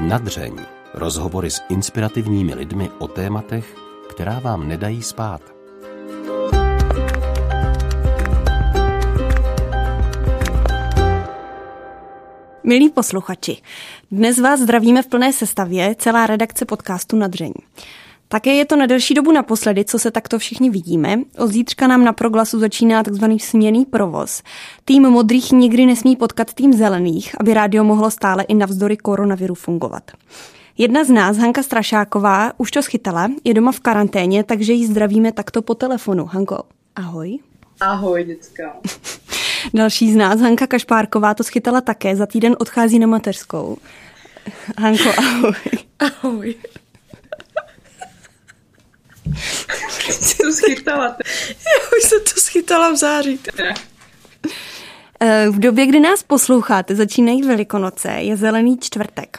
Nadřeň. Rozhovory s inspirativními lidmi o tématech, která vám nedají spát. Milí posluchači, dnes vás zdravíme v plné sestavě celá redakce podcastu Nadření. Také je to na delší dobu naposledy, co se takto všichni vidíme. Od zítřka nám na proglasu začíná takzvaný směný provoz. Tým modrých nikdy nesmí potkat tým zelených, aby rádio mohlo stále i navzdory koronaviru fungovat. Jedna z nás, Hanka Strašáková, už to schytala, je doma v karanténě, takže ji zdravíme takto po telefonu. Hanko, ahoj. Ahoj, děcka. Další z nás, Hanka Kašpárková, to schytala také, za týden odchází na mateřskou. Hanko, ahoj. Ahoj. Jsi to schytala. Já už jsem to schytala v září. Eh, v době, kdy nás posloucháte, začínají Velikonoce, je zelený čtvrtek.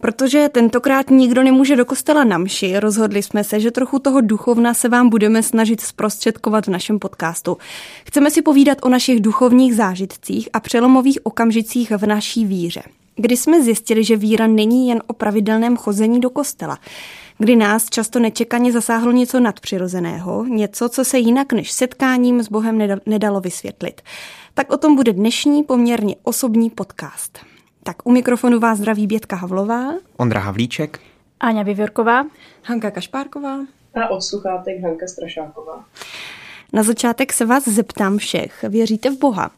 Protože tentokrát nikdo nemůže do kostela na mši, rozhodli jsme se, že trochu toho duchovna se vám budeme snažit zprostředkovat v našem podcastu. Chceme si povídat o našich duchovních zážitcích a přelomových okamžicích v naší víře. Kdy jsme zjistili, že víra není jen o pravidelném chození do kostela, kdy nás často nečekaně zasáhlo něco nadpřirozeného, něco, co se jinak než setkáním s Bohem nedalo vysvětlit. Tak o tom bude dnešní poměrně osobní podcast. Tak u mikrofonu vás zdraví Bětka Havlová, Ondra Havlíček, Áňa Vyvěrková, Hanka Kašpárková a od sluchátek Hanka Strašáková. Na začátek se vás zeptám všech, věříte v Boha?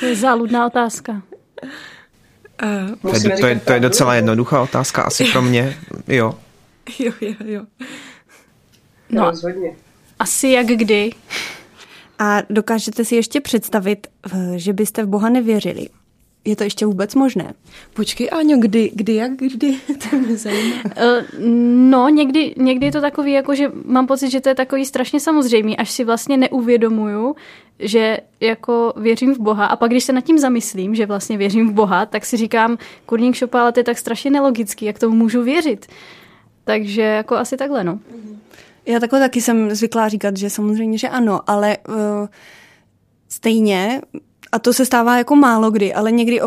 to je záludná otázka. Uh, to, je, to, je, to je docela jednoduchá otázka, asi pro mě, jo. Jo, jo, jo. No, rozhodně. Asi jak kdy. A dokážete si ještě představit, že byste v Boha nevěřili? Je to ještě vůbec možné? Počkej, Áňo, kdy, kdy, jak, kdy? To mě zajímá. Eh, no, někdy, někdy je to takový, jako že mám pocit, že to je takový strašně samozřejmý, až si vlastně neuvědomuju, že jako věřím v Boha a pak, když se nad tím zamyslím, že vlastně věřím v Boha, tak si říkám, kurník šopa, ale to je tak strašně nelogický, jak tomu můžu věřit. Takže jako asi takhle, no. Já takhle taky jsem zvyklá říkat, že samozřejmě, že ano, ale uh, stejně a to se stává jako málo kdy, ale někdy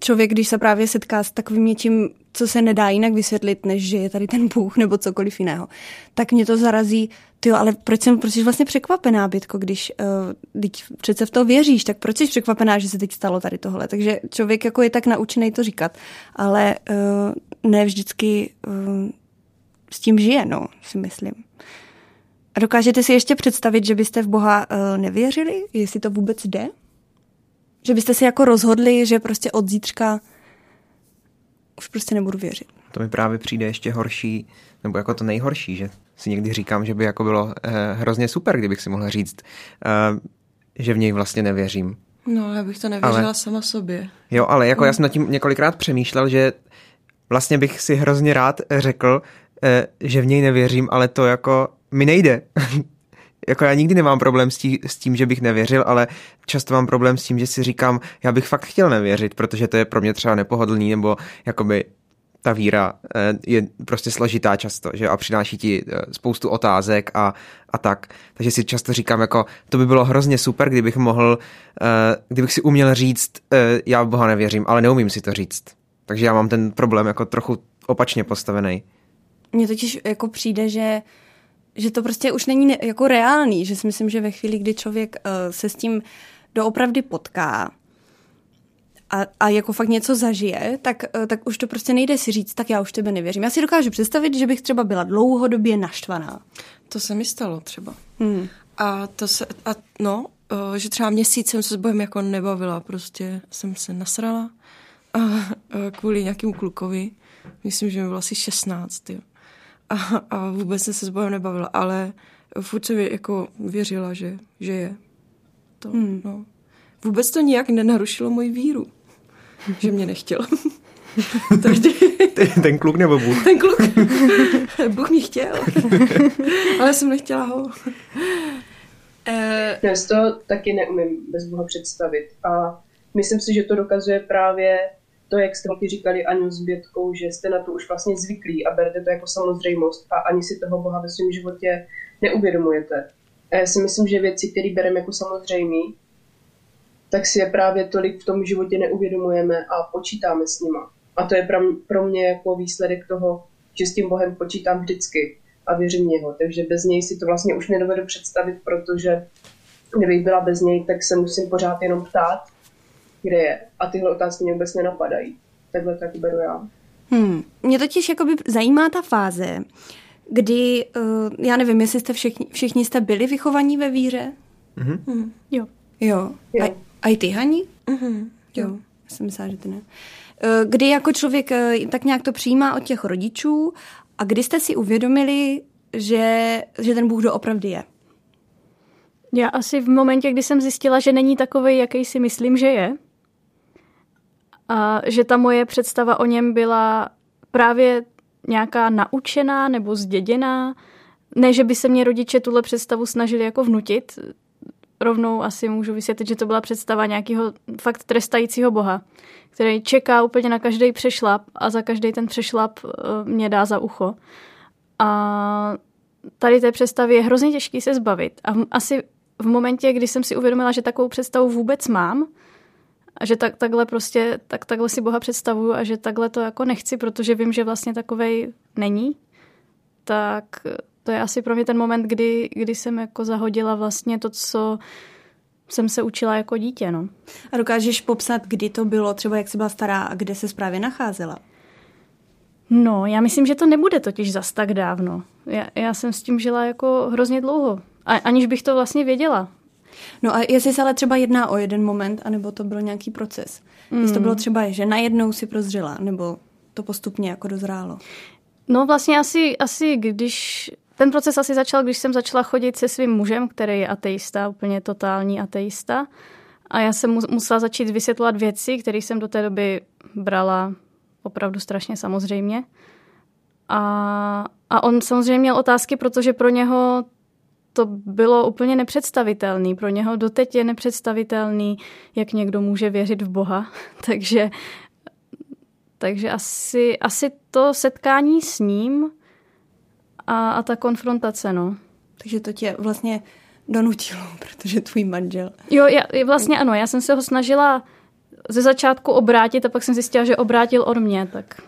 člověk, když se právě setká s takovým něčím, co se nedá jinak vysvětlit, než že je tady ten Bůh nebo cokoliv jiného, tak mě to zarazí, ty ale proč jsem proč jsi vlastně překvapená, Bytko, když uh, teď přece v to věříš, tak proč jsi překvapená, že se teď stalo tady tohle? Takže člověk jako je tak naučený to říkat, ale uh, ne vždycky uh, s tím žije, no, si myslím. A dokážete si ještě představit, že byste v Boha uh, nevěřili, jestli to vůbec jde? Že byste si jako rozhodli, že prostě od zítřka už prostě nebudu věřit. To mi právě přijde ještě horší, nebo jako to nejhorší, že si někdy říkám, že by jako bylo eh, hrozně super, kdybych si mohl říct, eh, že v něj vlastně nevěřím. No, já bych to nevěřila ale, sama sobě. Jo, ale jako já jsem nad tím několikrát přemýšlel, že vlastně bych si hrozně rád řekl, eh, že v něj nevěřím, ale to jako mi nejde. jako já nikdy nemám problém s, tí, s tím, že bych nevěřil, ale často mám problém s tím, že si říkám, já bych fakt chtěl nevěřit, protože to je pro mě třeba nepohodlný, nebo jakoby ta víra eh, je prostě složitá často, že a přináší ti eh, spoustu otázek a, a tak. Takže si často říkám, jako to by bylo hrozně super, kdybych mohl, eh, kdybych si uměl říct, já Boha nevěřím, ale neumím si to říct. Takže já mám ten problém jako trochu opačně postavený. Mně totiž jako přijde, že že to prostě už není jako reálný, že si myslím, že ve chvíli, kdy člověk uh, se s tím doopravdy potká a, a jako fakt něco zažije, tak, uh, tak už to prostě nejde si říct, tak já už tebe nevěřím. Já si dokážu představit, že bych třeba byla dlouhodobě naštvaná. To se mi stalo třeba. Hmm. A to se, a no, uh, že třeba měsíc jsem se s Bohem jako nebavila, prostě jsem se nasrala a, uh, kvůli nějakému klukovi, myslím, že mi bylo asi 16, jo a, a vůbec jsem se s Bohem nebavila, ale furt jsem jako věřila, že, že je. To, hmm. no. Vůbec to nijak nenarušilo moji víru, že mě nechtěl. ten, ten kluk nebo Bůh? Ten kluk. Bůh mě chtěl. ale jsem nechtěla ho. Já si to taky neumím bez Boha představit. A myslím si, že to dokazuje právě to, jak jste taky říkali Aňu s Bětkou, že jste na to už vlastně zvyklí a berete to jako samozřejmost a ani si toho Boha ve svém životě neuvědomujete. A já si myslím, že věci, které bereme jako samozřejmé, tak si je právě tolik v tom životě neuvědomujeme a počítáme s nima. A to je pro mě jako výsledek toho, že s tím Bohem počítám vždycky a věřím něho. Takže bez něj si to vlastně už nedovedu představit, protože kdybych byla bez něj, tak se musím pořád jenom ptát, kde je. A tyhle otázky mě vůbec nenapadají. Takhle tak beru já. Hmm. Mě totiž jakoby zajímá ta fáze, kdy, uh, já nevím, jestli jste všichni, všichni jste byli vychovaní ve víře? Mm-hmm. Mm. Jo. Jo. jo. A, a i ty, Hani? Mm-hmm. Jo. Já jsem myslela, že ty ne. Eh, kdy jako člověk eh, tak nějak to přijímá od těch rodičů a kdy jste si uvědomili, že, že ten Bůh doopravdy je? Já asi v momentě, kdy jsem zjistila, že není takový, jaký si myslím, že je. A že ta moje představa o něm byla právě nějaká naučená nebo zděděná. Ne, že by se mě rodiče tuhle představu snažili jako vnutit. Rovnou asi můžu vysvětlit, že to byla představa nějakého fakt trestajícího boha, který čeká úplně na každý přešlap a za každý ten přešlap eh, mě dá za ucho. A tady té představy je hrozně těžký se zbavit. A asi v momentě, kdy jsem si uvědomila, že takovou představu vůbec mám, a že tak, takhle prostě, tak, takhle si Boha představuju a že takhle to jako nechci, protože vím, že vlastně takovej není, tak to je asi pro mě ten moment, kdy, kdy jsem jako zahodila vlastně to, co jsem se učila jako dítě. No. A dokážeš popsat, kdy to bylo, třeba jak jsi byla stará a kde se právě nacházela? No, já myslím, že to nebude totiž zas tak dávno. Já, já jsem s tím žila jako hrozně dlouho, a, aniž bych to vlastně věděla. No a jestli se ale třeba jedná o jeden moment, anebo to byl nějaký proces. Mm. Jestli to bylo třeba, že najednou si prozřela, nebo to postupně jako dozrálo. No vlastně asi, asi když ten proces asi začal, když jsem začala chodit se svým mužem, který je ateista, úplně totální ateista. A já jsem musela začít vysvětlovat věci, které jsem do té doby brala opravdu strašně samozřejmě. A, a on samozřejmě měl otázky, protože pro něho to bylo úplně nepředstavitelný. Pro něho doteď je nepředstavitelný, jak někdo může věřit v Boha. takže takže asi, asi to setkání s ním a, a ta konfrontace, no. Takže to tě vlastně donutilo, protože tvůj manžel. Jo, já, vlastně ano, já jsem se ho snažila ze začátku obrátit a pak jsem zjistila, že obrátil od mě, tak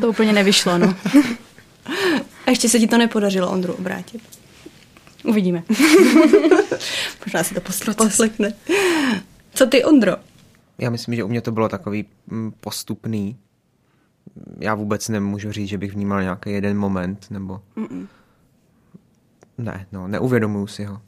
to úplně nevyšlo, no. A ještě se ti to nepodařilo Ondru obrátit. Uvidíme. Možná si to poslechne. Co ty, Ondro? Já myslím, že u mě to bylo takový mm, postupný. Já vůbec nemůžu říct, že bych vnímal nějaký jeden moment, nebo... Mm-mm. Ne, no, neuvědomuju si ho.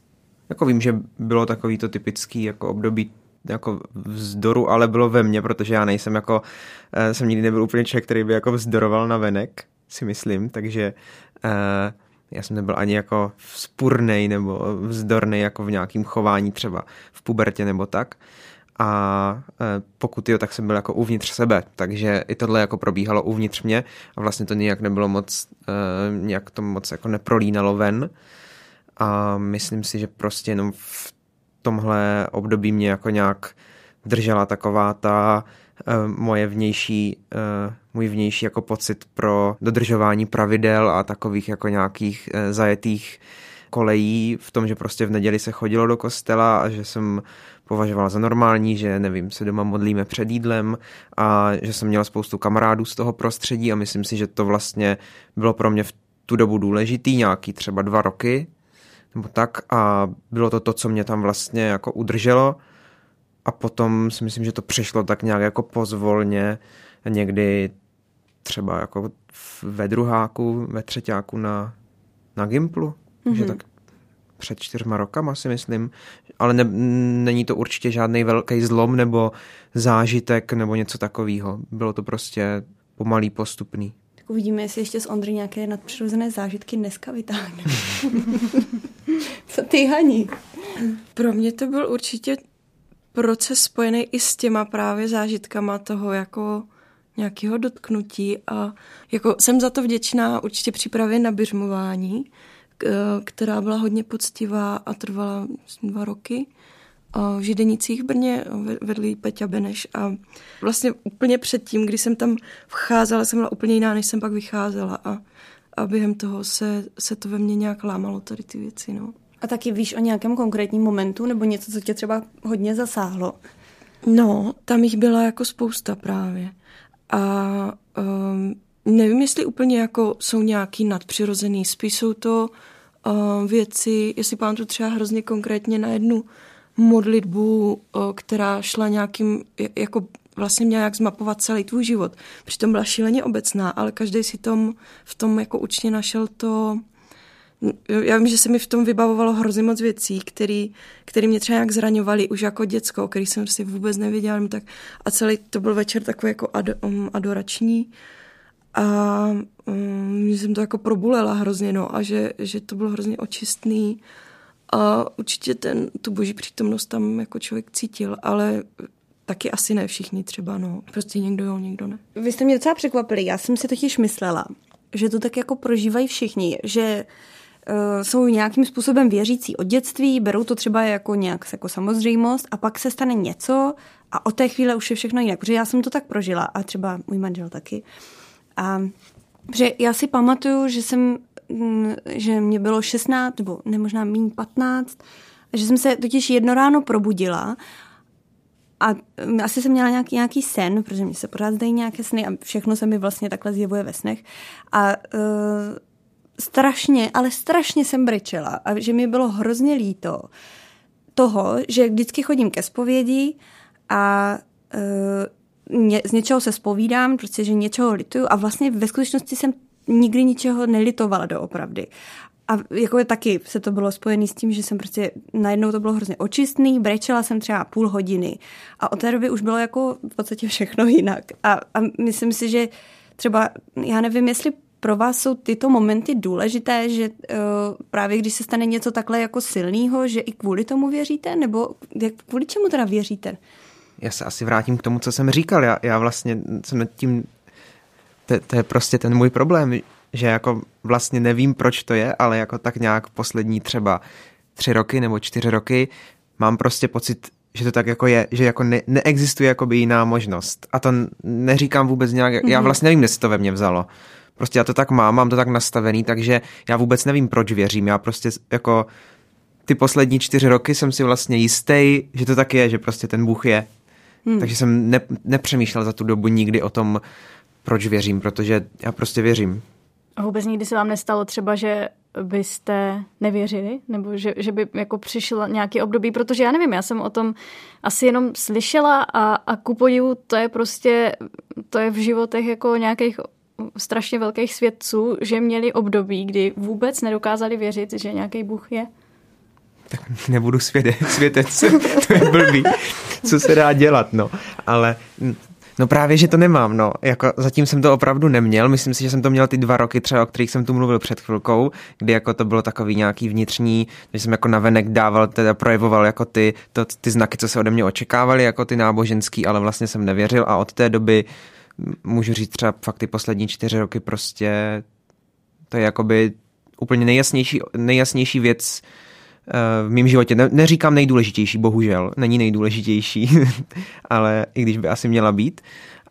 Jako vím, že bylo takový to typický jako období jako vzdoru, ale bylo ve mně, protože já nejsem jako, uh, jsem nikdy nebyl úplně člověk, který by jako vzdoroval na venek, si myslím, takže uh, já jsem nebyl ani jako spurnej nebo vzdorný jako v nějakém chování třeba v pubertě nebo tak. A uh, pokud jo, tak jsem byl jako uvnitř sebe, takže i tohle jako probíhalo uvnitř mě a vlastně to nějak nebylo moc, uh, nějak to moc jako neprolínalo ven. A myslím si, že prostě jenom v tomhle období mě jako nějak držela taková ta moje vnější, uh, můj vnější jako pocit pro dodržování pravidel a takových jako nějakých uh, zajetých kolejí v tom, že prostě v neděli se chodilo do kostela a že jsem považoval za normální, že nevím, se doma modlíme před jídlem a že jsem měl spoustu kamarádů z toho prostředí a myslím si, že to vlastně bylo pro mě v tu dobu důležitý, nějaký třeba dva roky, nebo tak a bylo to to, co mě tam vlastně jako udrželo a potom si myslím, že to přišlo tak nějak jako pozvolně někdy třeba jako ve druháku, ve třetíku na, na Gimplu, mm-hmm. že tak před čtyřma rokama si myslím, ale ne, není to určitě žádný velký zlom nebo zážitek nebo něco takového. Bylo to prostě pomalý, postupný. Tak uvidíme, jestli ještě z Ondry nějaké nadpřirozené zážitky dneska vytáhne. Co ty, Hani? Pro mě to byl určitě proces spojený i s těma právě zážitkama toho jako nějakého dotknutí a jako jsem za to vděčná určitě přípravě na běžmování, která byla hodně poctivá a trvala dva roky. V Židenicích v Brně vedli Peťa Beneš a vlastně úplně předtím, kdy jsem tam vcházela, jsem byla úplně jiná, než jsem pak vycházela a, a během toho se, se to ve mně nějak lámalo tady ty věci. No. A taky víš o nějakém konkrétním momentu nebo něco, co tě třeba hodně zasáhlo No, tam jich byla jako spousta právě. A um, nevím, jestli úplně jako jsou nějaký nadpřirozený, spíš jsou to uh, věci, jestli pamatuju třeba hrozně konkrétně na jednu modlitbu, která šla nějakým, jako vlastně měla jak zmapovat celý tvůj život. Přitom byla šíleně obecná, ale každý si tom, v tom jako učně našel to, já vím, že se mi v tom vybavovalo hrozně moc věcí, který, který mě třeba nějak zraňovaly už jako děcko, který jsem si vůbec nevěděla. Tak, a celý to byl večer takový jako ad, um, adorační. A um, jsem to jako probulela hrozně, no, a že, že to bylo hrozně očistný. A určitě ten, tu boží přítomnost tam jako člověk cítil, ale taky asi ne všichni třeba, no. Prostě někdo jo, někdo ne. Vy jste mě docela překvapili. Já jsem si totiž myslela, že to tak jako prožívají všichni, že jsou nějakým způsobem věřící od dětství, berou to třeba jako nějak jako samozřejmost a pak se stane něco a od té chvíle už je všechno jinak. Protože já jsem to tak prožila a třeba můj manžel taky. A že já si pamatuju, že jsem, mm, že mě bylo 16, nebo ne možná méně 15, že jsem se totiž jedno ráno probudila a mm, asi jsem měla nějaký, nějaký sen, protože mi se pořád zdají nějaké sny a všechno se mi vlastně takhle zjevuje ve snech. A uh, strašně, ale strašně jsem brečela a že mi bylo hrozně líto toho, že vždycky chodím ke zpovědi a uh, ně, z něčeho se spovídám, prostě, že něčeho lituju a vlastně ve skutečnosti jsem nikdy ničeho nelitovala doopravdy. A jako je taky se to bylo spojené s tím, že jsem prostě najednou to bylo hrozně očistný, brečela jsem třeba půl hodiny a od té doby už bylo jako v podstatě všechno jinak. A, a myslím si, že třeba, já nevím, jestli pro vás jsou tyto momenty důležité, že uh, právě když se stane něco takhle jako silného, že i kvůli tomu věříte, nebo jak, kvůli čemu teda věříte? Já se asi vrátím k tomu, co jsem říkal. Já, já vlastně jsem nad tím, to, to je prostě ten můj problém, že jako vlastně nevím, proč to je, ale jako tak nějak poslední třeba tři roky nebo čtyři roky mám prostě pocit, že to tak jako je, že jako ne, neexistuje jakoby jiná možnost. A to neříkám vůbec nějak, mm-hmm. já mhm. vlastně nevím, kde se to ve mně vzalo. Prostě já to tak mám, mám to tak nastavený, takže já vůbec nevím, proč věřím. Já prostě jako ty poslední čtyři roky jsem si vlastně jistý, že to tak je, že prostě ten Bůh je. Hmm. Takže jsem ne, nepřemýšlel za tu dobu nikdy o tom, proč věřím, protože já prostě věřím. A vůbec nikdy se vám nestalo třeba, že byste nevěřili? Nebo že, že by jako přišel nějaký období? Protože já nevím, já jsem o tom asi jenom slyšela a, a ku podivu to je prostě, to je v životech jako nějakých strašně velkých svědců, že měli období, kdy vůbec nedokázali věřit, že nějaký Bůh je? Tak nebudu svědec, světec, to je blbý. Co se dá dělat, no. Ale No právě, že to nemám, no. Jako zatím jsem to opravdu neměl. Myslím si, že jsem to měl ty dva roky třeba, o kterých jsem tu mluvil před chvilkou, kdy jako to bylo takový nějaký vnitřní, že jsem jako navenek dával, teda projevoval jako ty, to, ty znaky, co se ode mě očekávaly, jako ty náboženský, ale vlastně jsem nevěřil a od té doby můžu říct třeba fakt ty poslední čtyři roky prostě to je jakoby úplně nejjasnější, nejjasnější věc uh, v mém životě. Ne, neříkám nejdůležitější, bohužel, není nejdůležitější, ale i když by asi měla být,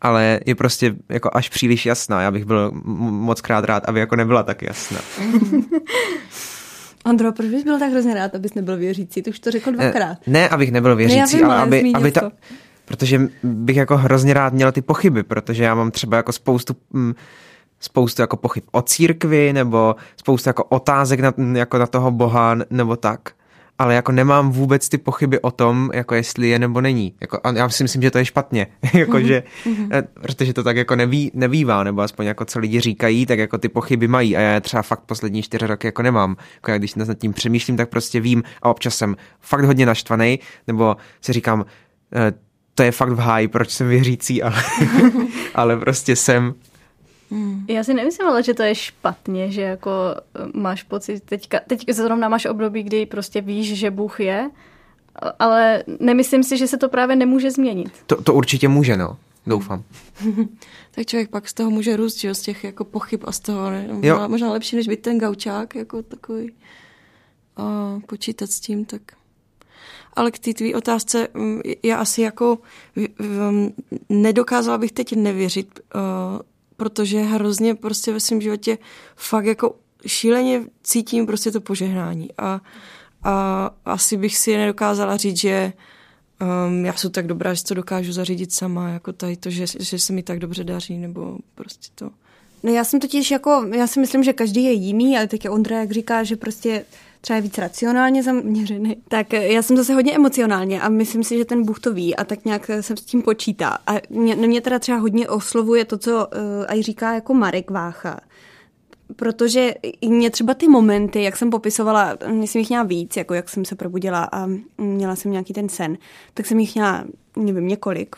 ale je prostě jako až příliš jasná. Já bych byl moc krát rád, aby jako nebyla tak jasná. Andro, proč bys byl tak hrozně rád, abys nebyl věřící? Ty už to řekl dvakrát. Ne, ne abych nebyl věřící, ne, vím, ale aby, aby ta, protože bych jako hrozně rád měl ty pochyby, protože já mám třeba jako spoustu mm, spoustu jako pochyb o církvi, nebo spoustu jako otázek na, jako na toho boha, nebo tak. Ale jako nemám vůbec ty pochyby o tom, jako jestli je nebo není. Jako, a já si myslím, že to je špatně. jako, že, mhm. eh, protože to tak jako neví, nevývá, nebo aspoň jako co lidi říkají, tak jako ty pochyby mají. A já je třeba fakt poslední čtyři roky jako nemám. Jako já když nad tím přemýšlím, tak prostě vím a občas jsem fakt hodně naštvaný, nebo si říkám, eh, to je fakt v háji, proč jsem věřící, ale, ale prostě jsem. Hmm. Já si nemyslím, ale že to je špatně, že jako eh, máš pocit, teďka, teďka zrovna máš období, kdy prostě víš, že Bůh je, ale nemyslím si, že se to právě nemůže změnit. To, to určitě může, no. Doufám. tak člověk pak z toho může růst, že z těch jako pochyb a z toho, ne? Možná, možná lepší, než být ten gaučák, jako takový a počítat s tím, tak ale k té tvý otázce, mm, já asi jako nedokázala bych teď nevěřit, uh, protože hrozně prostě ve svém životě fakt jako šíleně cítím prostě to požehnání a, a asi bych si nedokázala říct, že um, já jsem tak dobrá, že to dokážu zařídit sama, jako tady to, že, že se mi tak dobře daří, nebo prostě to. No já jsem totiž jako, já si myslím, že každý je jiný, ale tak Ondra, jak říká, že prostě třeba je víc racionálně zaměřený, tak já jsem zase hodně emocionálně a myslím si, že ten Bůh to ví a tak nějak jsem s tím počítá. A mě, mě teda třeba hodně oslovuje to, co uh, aj říká jako Marek Vácha, protože mě třeba ty momenty, jak jsem popisovala, jsem jich měla víc, jako jak jsem se probudila a měla jsem nějaký ten sen, tak jsem jich měla, nevím, několik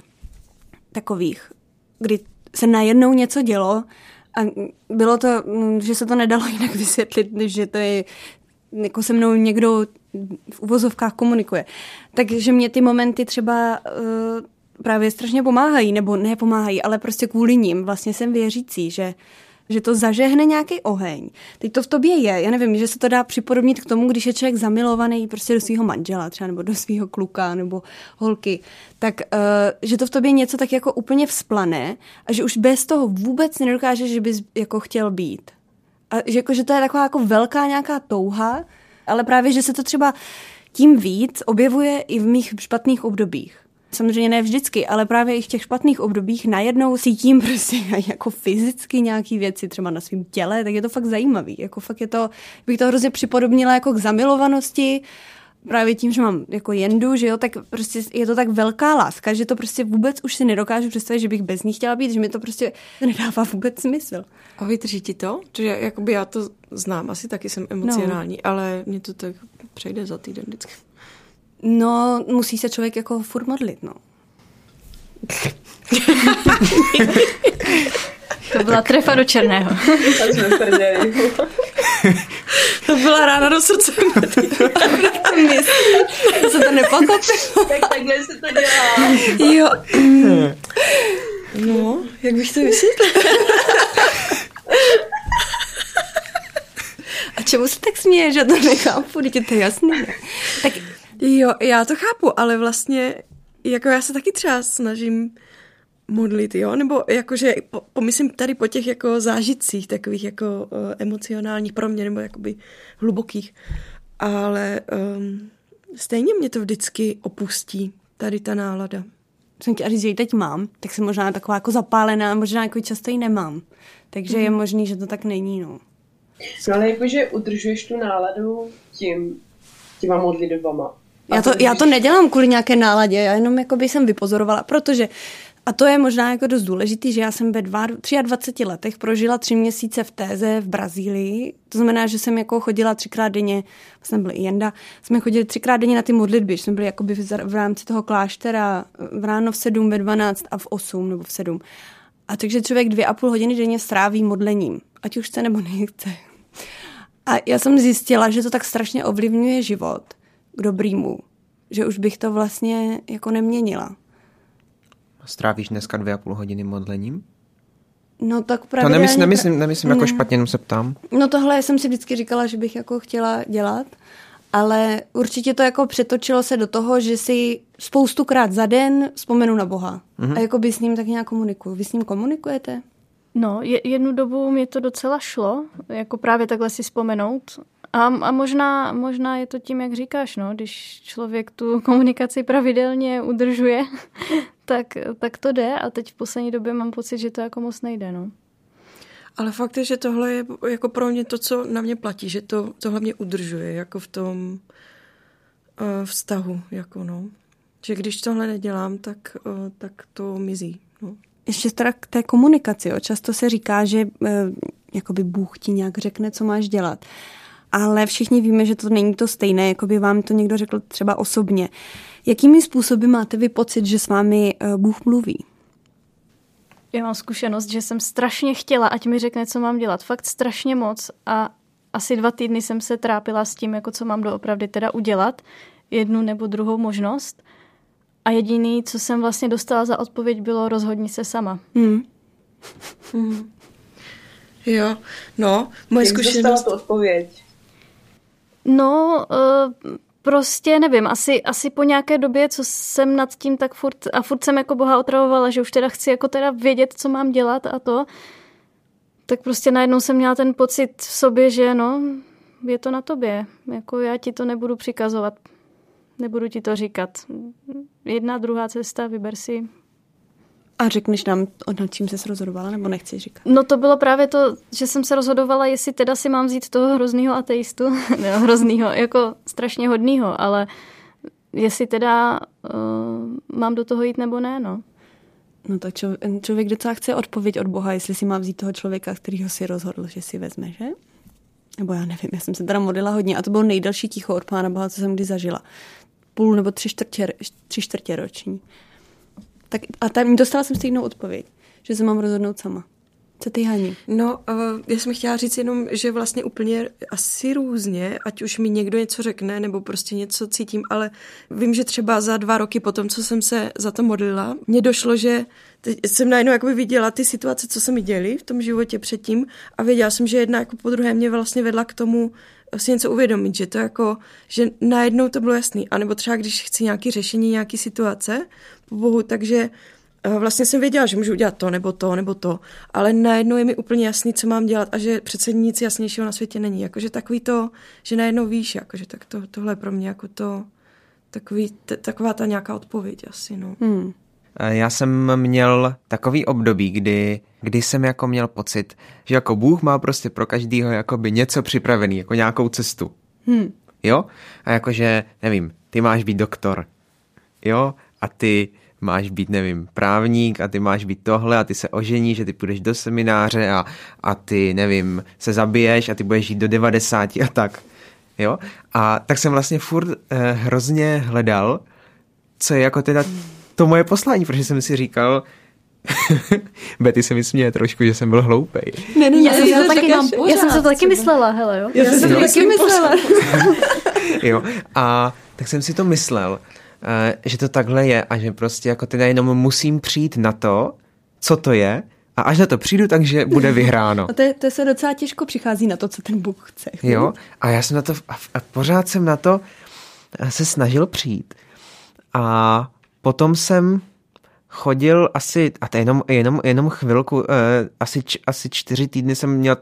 takových, kdy se najednou něco dělo a bylo to, že se to nedalo jinak vysvětlit, že to je jako se mnou někdo v uvozovkách komunikuje. Takže mě ty momenty třeba uh, právě strašně pomáhají, nebo ne pomáhají, ale prostě kvůli ním vlastně jsem věřící, že že to zažehne nějaký oheň. Teď to v tobě je, já nevím, že se to dá připodobnit k tomu, když je člověk zamilovaný prostě do svého manžela třeba, nebo do svého kluka, nebo holky, tak uh, že to v tobě něco tak jako úplně vzplane a že už bez toho vůbec nedokáže, že bys jako chtěl být. A že, jako, že to je taková jako velká nějaká touha, ale právě, že se to třeba tím víc objevuje i v mých špatných obdobích. Samozřejmě ne vždycky, ale právě i v těch špatných obdobích najednou cítím prostě jako fyzicky nějaký věci třeba na svém těle, tak je to fakt zajímavý. Jako fakt je to, bych to hrozně připodobnila jako k zamilovanosti, právě tím, že mám jako jendu, že jo, tak prostě je to tak velká láska, že to prostě vůbec už si nedokážu představit, že bych bez ní chtěla být, že mi to prostě nedává vůbec smysl. A vydrží ti to? Že jakoby já to znám, asi taky jsem emocionální, no. ale mě to tak přejde za týden vždycky. No, musí se člověk jako furt modlit, no. to byla trefa do černého. to byla rána do srdce. to se to nepochopilo. tak takhle se to dělá. Jo. Mm. No, jak bych to vysvětlila? A čemu se tak směješ? Já to nechápu, teď je to jasné. Tak Jo, já to chápu, ale vlastně jako já se taky třeba snažím modlit, jo, nebo jakože po, pomyslím tady po těch jako zážitcích takových jako uh, emocionálních pro mě, nebo jakoby hlubokých, ale um, stejně mě to vždycky opustí, tady ta nálada. Jsem ti říct, že ji teď mám, tak jsem možná taková jako zapálená, možná jako často ji nemám. Takže mm. je mhm. možný, že to tak není, no. No ale jakože udržuješ tu náladu tím, těma modlitbama. Já to, já to nedělám kvůli nějaké náladě, já jenom jako by jsem vypozorovala, protože a to je možná jako dost důležitý, že já jsem ve 23 letech prožila tři měsíce v téze v Brazílii. To znamená, že jsem jako chodila třikrát denně, vlastně byl i Jenda, jsme chodili třikrát denně na ty modlitby, že jsme byli jako v rámci toho kláštera v ráno v 7, ve 12 a v 8 nebo v 7. A takže člověk dvě a půl hodiny denně stráví modlením, ať už chce nebo nechce. A já jsem zjistila, že to tak strašně ovlivňuje život k dobrýmu, že už bych to vlastně jako neměnila. Strávíš dneska dvě a půl hodiny modlením? No tak právě. To nemyslím, nemyslím, nemyslím jako ne. jako špatně, jenom se ptám. No tohle jsem si vždycky říkala, že bych jako chtěla dělat, ale určitě to jako přetočilo se do toho, že si spoustukrát za den vzpomenu na Boha. Mm-hmm. A jako by s ním tak nějak komunikuju. Vy s ním komunikujete? No, jednu dobu mi to docela šlo, jako právě takhle si vzpomenout. A, a možná, možná je to tím, jak říkáš, no, když člověk tu komunikaci pravidelně udržuje, tak, tak to jde a teď v poslední době mám pocit, že to jako moc nejde, no. Ale fakt je, že tohle je jako pro mě to, co na mě platí, že to, tohle mě udržuje, jako v tom uh, vztahu, jako no. Že když tohle nedělám, tak, uh, tak to mizí, no. Ještě teda k té komunikaci, jo. často se říká, že uh, jakoby Bůh ti nějak řekne, co máš dělat. Ale všichni víme, že to není to stejné, jako by vám to někdo řekl třeba osobně. Jakými způsoby máte vy pocit, že s vámi Bůh mluví? Já mám zkušenost, že jsem strašně chtěla, ať mi řekne, co mám dělat. Fakt strašně moc. A asi dva týdny jsem se trápila s tím, jako co mám doopravdy teda udělat. Jednu nebo druhou možnost. A jediný, co jsem vlastně dostala za odpověď, bylo rozhodni se sama. Hmm. hmm. Jo, no, moje Jak zkušenost... dostala tu odpověď? No, uh, prostě nevím, asi, asi po nějaké době, co jsem nad tím tak furt, a furt jsem jako Boha otravovala, že už teda chci jako teda vědět, co mám dělat a to, tak prostě najednou jsem měla ten pocit v sobě, že no, je to na tobě, jako já ti to nebudu přikazovat. nebudu ti to říkat. Jedna, druhá cesta, vyber si. A řekneš nám, nad čím jsi rozhodovala, nebo nechci říkat? No to bylo právě to, že jsem se rozhodovala, jestli teda si mám vzít toho hroznýho ateistu, ne, hroznýho, jako strašně hodnýho, ale jestli teda uh, mám do toho jít nebo ne, no. No tak člověk, člověk docela chce odpověď od Boha, jestli si má vzít toho člověka, kterýho si rozhodl, že si vezme, že? Nebo já nevím, já jsem se teda modlila hodně a to bylo nejdelší ticho od Pána Boha, co jsem kdy zažila. Půl nebo tři čtvrtě, tři čtvrtě roční. Tak, a tam dostala jsem stejnou odpověď, že se mám rozhodnout sama. Co ty, Hani? No, uh, já jsem chtěla říct jenom, že vlastně úplně asi různě, ať už mi někdo něco řekne, nebo prostě něco cítím, ale vím, že třeba za dva roky potom, co jsem se za to modlila, mně došlo, že teď jsem najednou jakoby viděla ty situace, co se mi děly v tom životě předtím a věděla jsem, že jedna jako po druhé mě vlastně vedla k tomu si něco uvědomit, že to jako, že najednou to bylo jasný. A nebo třeba, když chci nějaké řešení, nějaké situace, po bohu, takže Eh, vlastně jsem věděla, že můžu udělat to, nebo to, nebo to, ale najednou je mi úplně jasný, co mám dělat a že přece nic jasnějšího na světě není. Jakože takový to, že najednou víš, jakože tak to, tohle je pro mě jako to, takový, t- taková ta nějaká odpověď asi, no. Hmm. Já jsem měl takový období, kdy, kdy jsem jako měl pocit, že jako Bůh má prostě pro každýho jakoby něco připravený, jako nějakou cestu. Hmm. Jo? A jakože, nevím, ty máš být doktor. Jo? A ty máš být, nevím, právník a ty máš být tohle a ty se ožení, že ty půjdeš do semináře a, a ty, nevím, se zabiješ a ty budeš žít do 90 a tak. Jo? A tak jsem vlastně furt eh, hrozně hledal, co je jako teda to moje poslání, protože jsem si říkal, Betty se mi směje trošku, že jsem byl hloupej. Ne, ne, já, jsem to taky, já jsem to taky myslela, hele, jo. Já, já jsem to taky myslela. jo, a tak jsem si to myslel Eh, že to takhle je a že prostě jako teda jenom musím přijít na to, co to je a až na to přijdu, takže bude vyhráno. A to, je, to se docela těžko přichází na to, co ten Bůh chce. Jo, a já jsem na to, a pořád jsem na to eh, se snažil přijít. A potom jsem chodil asi, a to jenom, jenom, jenom chvilku, eh, asi, asi čtyři týdny jsem měl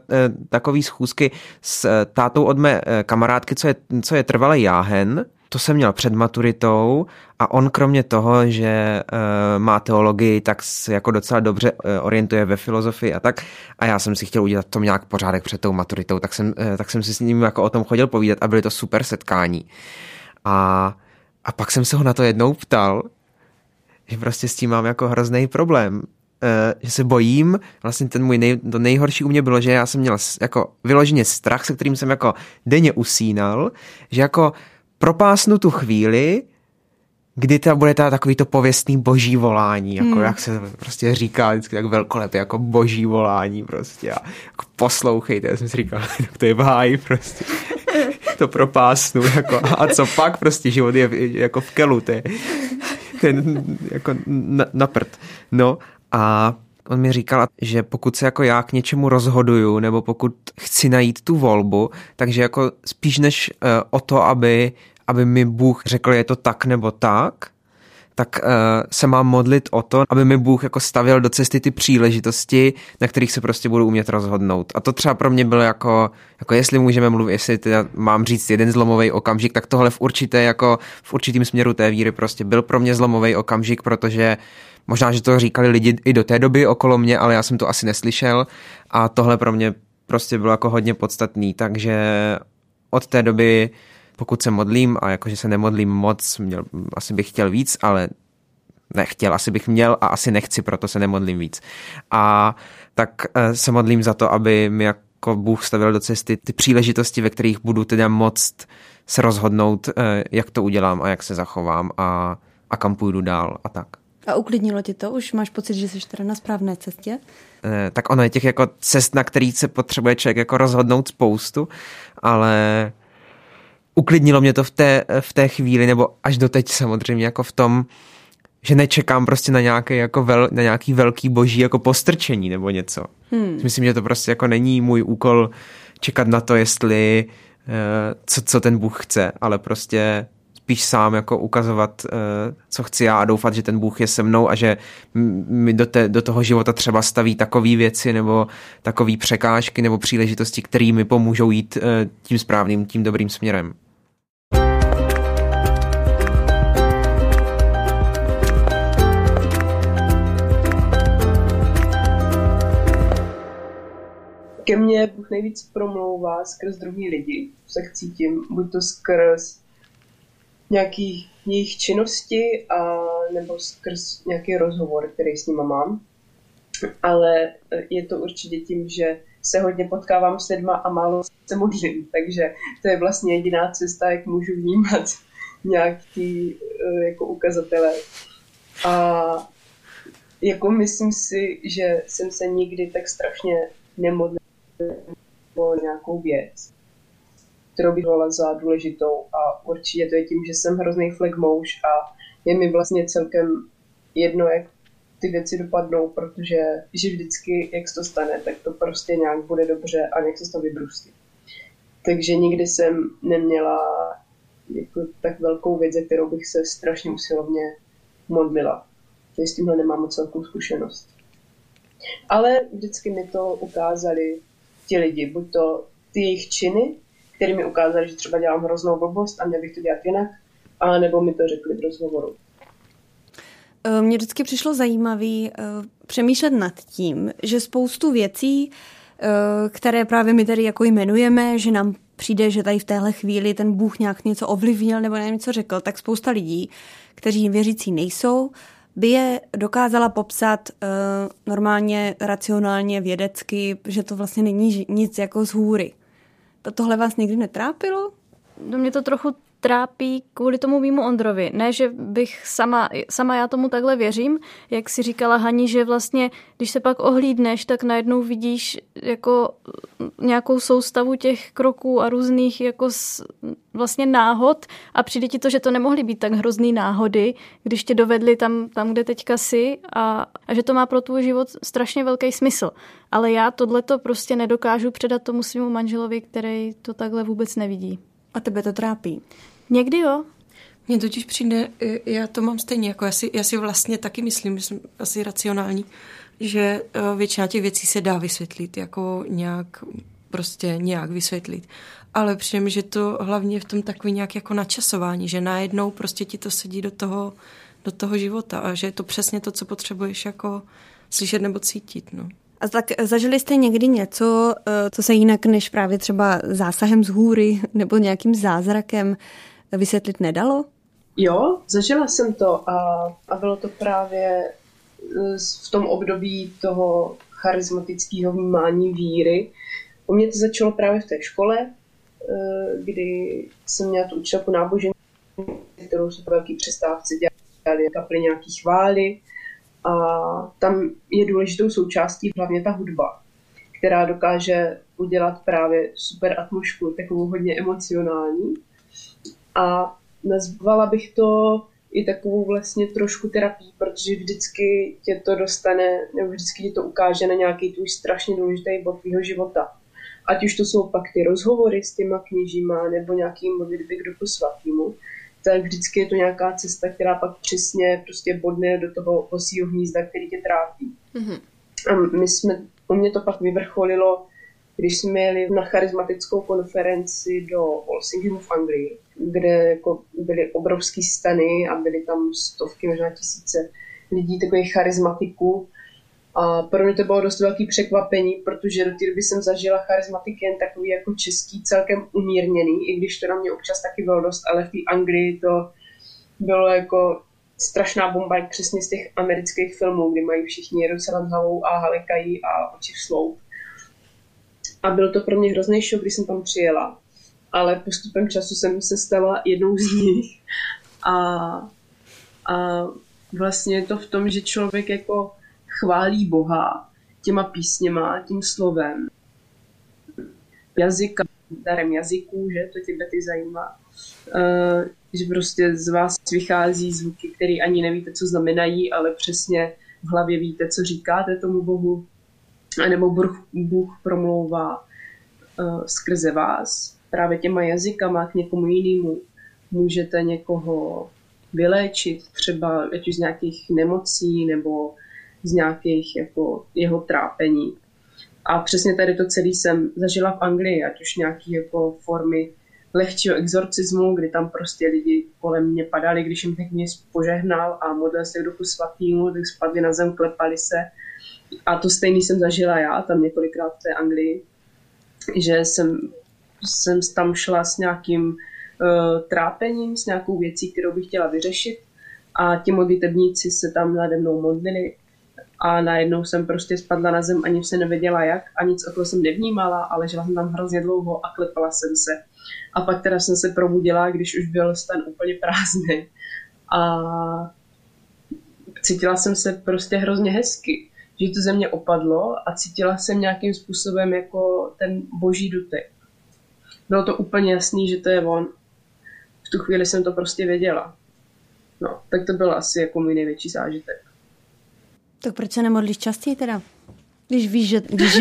takový schůzky s tátou od mé kamarádky, co je, co je trvalý jáhen, to jsem měl před maturitou a on kromě toho, že uh, má teologii, tak se jako docela dobře uh, orientuje ve filozofii a tak. A já jsem si chtěl udělat tom nějak pořádek před tou maturitou, tak jsem, uh, tak jsem si s ním jako o tom chodil povídat a byly to super setkání. A, a pak jsem se ho na to jednou ptal, že prostě s tím mám jako hrozný problém. Uh, že se bojím, vlastně ten můj nej, to nejhorší u mě bylo, že já jsem měl jako vyloženě strach, se kterým jsem jako denně usínal, že jako propásnu tu chvíli, kdy to bude ta takový to pověstný boží volání, jako hmm. jak se prostě říká vždycky tak velkolepě, jako boží volání prostě a jako poslouchejte, já jsem si říkal, to je háji prostě. to propásnu, jako, a co pak prostě život je jako v kelu, to je, jako na, na prd. No a on mi říkal, že pokud se jako já k něčemu rozhoduju, nebo pokud chci najít tu volbu, takže jako spíš než uh, o to, aby, aby mi Bůh řekl, je to tak nebo tak, tak uh, se mám modlit o to, aby mi Bůh jako stavil do cesty ty příležitosti, na kterých se prostě budu umět rozhodnout. A to třeba pro mě bylo jako, jako jestli můžeme mluvit, jestli teda mám říct jeden zlomový okamžik, tak tohle v určité, jako v určitým směru té víry prostě byl pro mě zlomový okamžik, protože Možná, že to říkali lidi i do té doby okolo mě, ale já jsem to asi neslyšel a tohle pro mě prostě bylo jako hodně podstatný, takže od té doby, pokud se modlím a jakože se nemodlím moc, měl, asi bych chtěl víc, ale nechtěl, asi bych měl a asi nechci, proto se nemodlím víc. A tak eh, se modlím za to, aby mi jako Bůh stavil do cesty ty příležitosti, ve kterých budu teda moct se rozhodnout, eh, jak to udělám a jak se zachovám a, a kam půjdu dál a tak. A uklidnilo ti to? Už máš pocit, že jsi teda na správné cestě? Eh, tak ono je těch jako cest, na který se potřebuje člověk jako rozhodnout spoustu, ale uklidnilo mě to v té, v té chvíli, nebo až doteď samozřejmě jako v tom, že nečekám prostě na nějaký, jako vel, na nějaký velký boží jako postrčení nebo něco. Hmm. Myslím, že to prostě jako není můj úkol čekat na to, jestli eh, co, co ten Bůh chce, ale prostě spíš sám jako ukazovat, eh, co chci já a doufat, že ten Bůh je se mnou a že mi do, te, do toho života třeba staví takové věci nebo takové překážky nebo příležitosti, které mi pomůžou jít eh, tím správným, tím dobrým směrem. Ke mně Bůh nejvíc promlouvá skrz druhý lidi, se cítím, buď to skrz nějaký jejich činnosti a nebo skrz nějaký rozhovor, který s nima mám. Ale je to určitě tím, že se hodně potkávám s lidma a málo se modlím, takže to je vlastně jediná cesta, jak můžu vnímat nějaký eh, jako ukazatele. A jako myslím si, že jsem se nikdy tak strašně nemodlil o nějakou věc, kterou bych volala za důležitou a určitě to je tím, že jsem hrozný flagmouš a je mi vlastně celkem jedno, jak ty věci dopadnou, protože že vždycky, jak se to stane, tak to prostě nějak bude dobře a nějak se to vybrustí. Takže nikdy jsem neměla jako tak velkou věc, za kterou bych se strašně usilovně modlila. Takže s tímhle nemám moc velkou zkušenost. Ale vždycky mi to ukázali ti lidi, buď to ty jejich činy, které mi ukázali, že třeba dělám hroznou blbost a měl bych to dělat jinak, a nebo mi to řekli v rozhovoru. Eh, mně vždycky přišlo zajímavé eh, přemýšlet nad tím, že spoustu věcí, eh, které právě my tady jako jmenujeme, že nám přijde, že tady v téhle chvíli ten Bůh nějak něco ovlivnil nebo nevím, co řekl, tak spousta lidí, kteří věřící nejsou, by je dokázala popsat uh, normálně, racionálně, vědecky, že to vlastně není nic jako z hůry. To tohle vás nikdy netrápilo? No mě to trochu trápí kvůli tomu mýmu Ondrovi. Ne, že bych sama, sama já tomu takhle věřím, jak si říkala Hani, že vlastně, když se pak ohlídneš, tak najednou vidíš jako nějakou soustavu těch kroků a různých jako vlastně náhod a přijde ti to, že to nemohly být tak hrozný náhody, když tě dovedli tam, tam kde teďka jsi a, a že to má pro tvůj život strašně velký smysl. Ale já tohleto prostě nedokážu předat tomu svému manželovi, který to takhle vůbec nevidí. A tebe to trápí? Někdy jo. Mně totiž přijde, já to mám stejně, jako já si, já si vlastně taky myslím, že jsem asi racionální, že eh, většina těch věcí se dá vysvětlit, jako nějak prostě nějak vysvětlit. Ale přijde že to hlavně v tom takový nějak jako načasování, že najednou prostě ti to sedí do toho, do toho života a že je to přesně to, co potřebuješ jako slyšet nebo cítit. No. A tak zažili jste někdy něco, eh, co se jinak než právě třeba zásahem z hůry nebo nějakým zázrakem vysvětlit nedalo? Jo, zažila jsem to a, a bylo to právě eh, v tom období toho charismatického vnímání víry. U mě to začalo právě v té škole, eh, kdy jsem měla tu učitelku náboženství, kterou se po velký přestávce dělali kaply nějaký chvály a tam je důležitou součástí hlavně ta hudba, která dokáže udělat právě super atmosféru, takovou hodně emocionální. A nazvala bych to i takovou vlastně trošku terapii, protože vždycky tě to dostane, nebo vždycky ti to ukáže na nějaký tvůj strašně důležitý bod tvýho života. Ať už to jsou pak ty rozhovory s těma kněžíma, nebo nějaký modlitby k duchu svatýmu, tak vždycky je to nějaká cesta, která pak přesně prostě bodne do toho osího hnízda, který tě trápí. Mm-hmm. A my jsme, u mě to pak vyvrcholilo, když jsme jeli na charismatickou konferenci do Walsingham v Anglii, kde jako byly obrovský stany a byly tam stovky, možná tisíce lidí, takových charismatiků a pro mě to bylo dost velký překvapení, protože do té doby jsem zažila charismatiky jen takový jako český, celkem umírněný, i když to na mě občas taky bylo dost, ale v té Anglii to bylo jako strašná bomba, jak přesně z těch amerických filmů, kdy mají všichni Jeruzalém hlavou a halekají a oči v sloup. A byl to pro mě hrozný šok, když jsem tam přijela. Ale postupem času jsem se stala jednou z nich. A, a vlastně je to v tom, že člověk jako chválí Boha těma písněma, tím slovem, jazyka, darem jazyků, že to tebe ty zajímá. Uh, že prostě z vás vychází zvuky, které ani nevíte, co znamenají, ale přesně v hlavě víte, co říkáte tomu Bohu. Nebo Bůh, Bůh promlouvá uh, skrze vás právě těma jazykama k někomu jinému. Můžete někoho vyléčit třeba ať už z nějakých nemocí nebo z nějakých jako jeho trápení. A přesně tady to celé jsem zažila v Anglii, ať už nějaký jako formy lehčího exorcismu, kdy tam prostě lidi kolem mě padali, když jim teď mě požehnal a modlil se k duchu svatýmu, tak spadli na zem, klepali se. A to stejný jsem zažila já tam několikrát v té Anglii. že jsem, jsem tam šla s nějakým uh, trápením, s nějakou věcí, kterou bych chtěla vyřešit a ti modlitebníci se tam nade mnou modlili a najednou jsem prostě spadla na zem, ani se nevěděla jak a nic okolo jsem nevnímala, ale žila jsem tam hrozně dlouho a klepala jsem se. A pak teda jsem se probudila, když už byl stan úplně prázdný. A cítila jsem se prostě hrozně hezky, že to ze mě opadlo a cítila jsem nějakým způsobem jako ten boží dotek. Bylo to úplně jasný, že to je on. V tu chvíli jsem to prostě věděla. No, tak to byl asi jako můj největší zážitek. Tak proč se nemodlíš častěji teda? Když víš, že, když,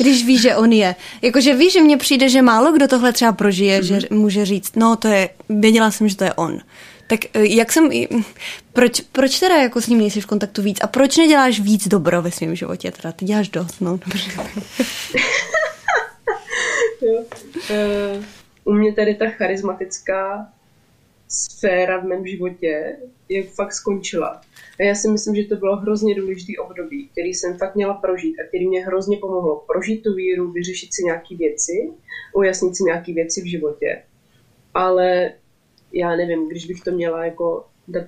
když víš, že on je. Jakože víš, že mně přijde, že málo kdo tohle třeba prožije, mm-hmm. že mhm. může říct, no to je, věděla jsem, že to je on. Tak eh, jak jsem, proč, proč teda jako s ním nejsi v kontaktu víc a proč neděláš víc dobro ve svém životě? Teda ty děláš dost, no dobře. jo. Uh, u mě tady ta charismatická sféra v mém životě je fakt skončila. A já si myslím, že to bylo hrozně důležitý období, který jsem fakt měla prožít a který mě hrozně pomohlo prožít tu víru, vyřešit si nějaké věci, ujasnit si nějaké věci v životě. Ale já nevím, když bych to měla jako dát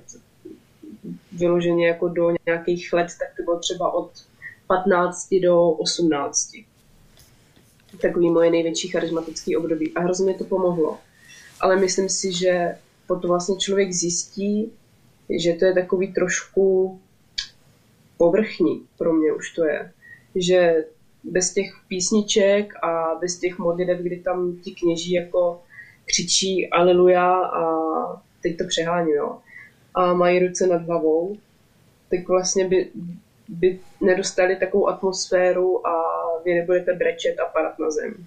vyloženě jako do nějakých let, tak to bylo třeba od 15 do 18. Takový moje největší charismatický období. A hrozně to pomohlo. Ale myslím si, že potom vlastně člověk zjistí, že to je takový trošku povrchní, pro mě už to je. Že bez těch písniček a bez těch modlitev, kdy tam ti kněží jako křičí aleluja a teď to přehání, jo. A mají ruce nad hlavou, tak vlastně by, by nedostali takovou atmosféru a vy nebudete brečet a padat na zem.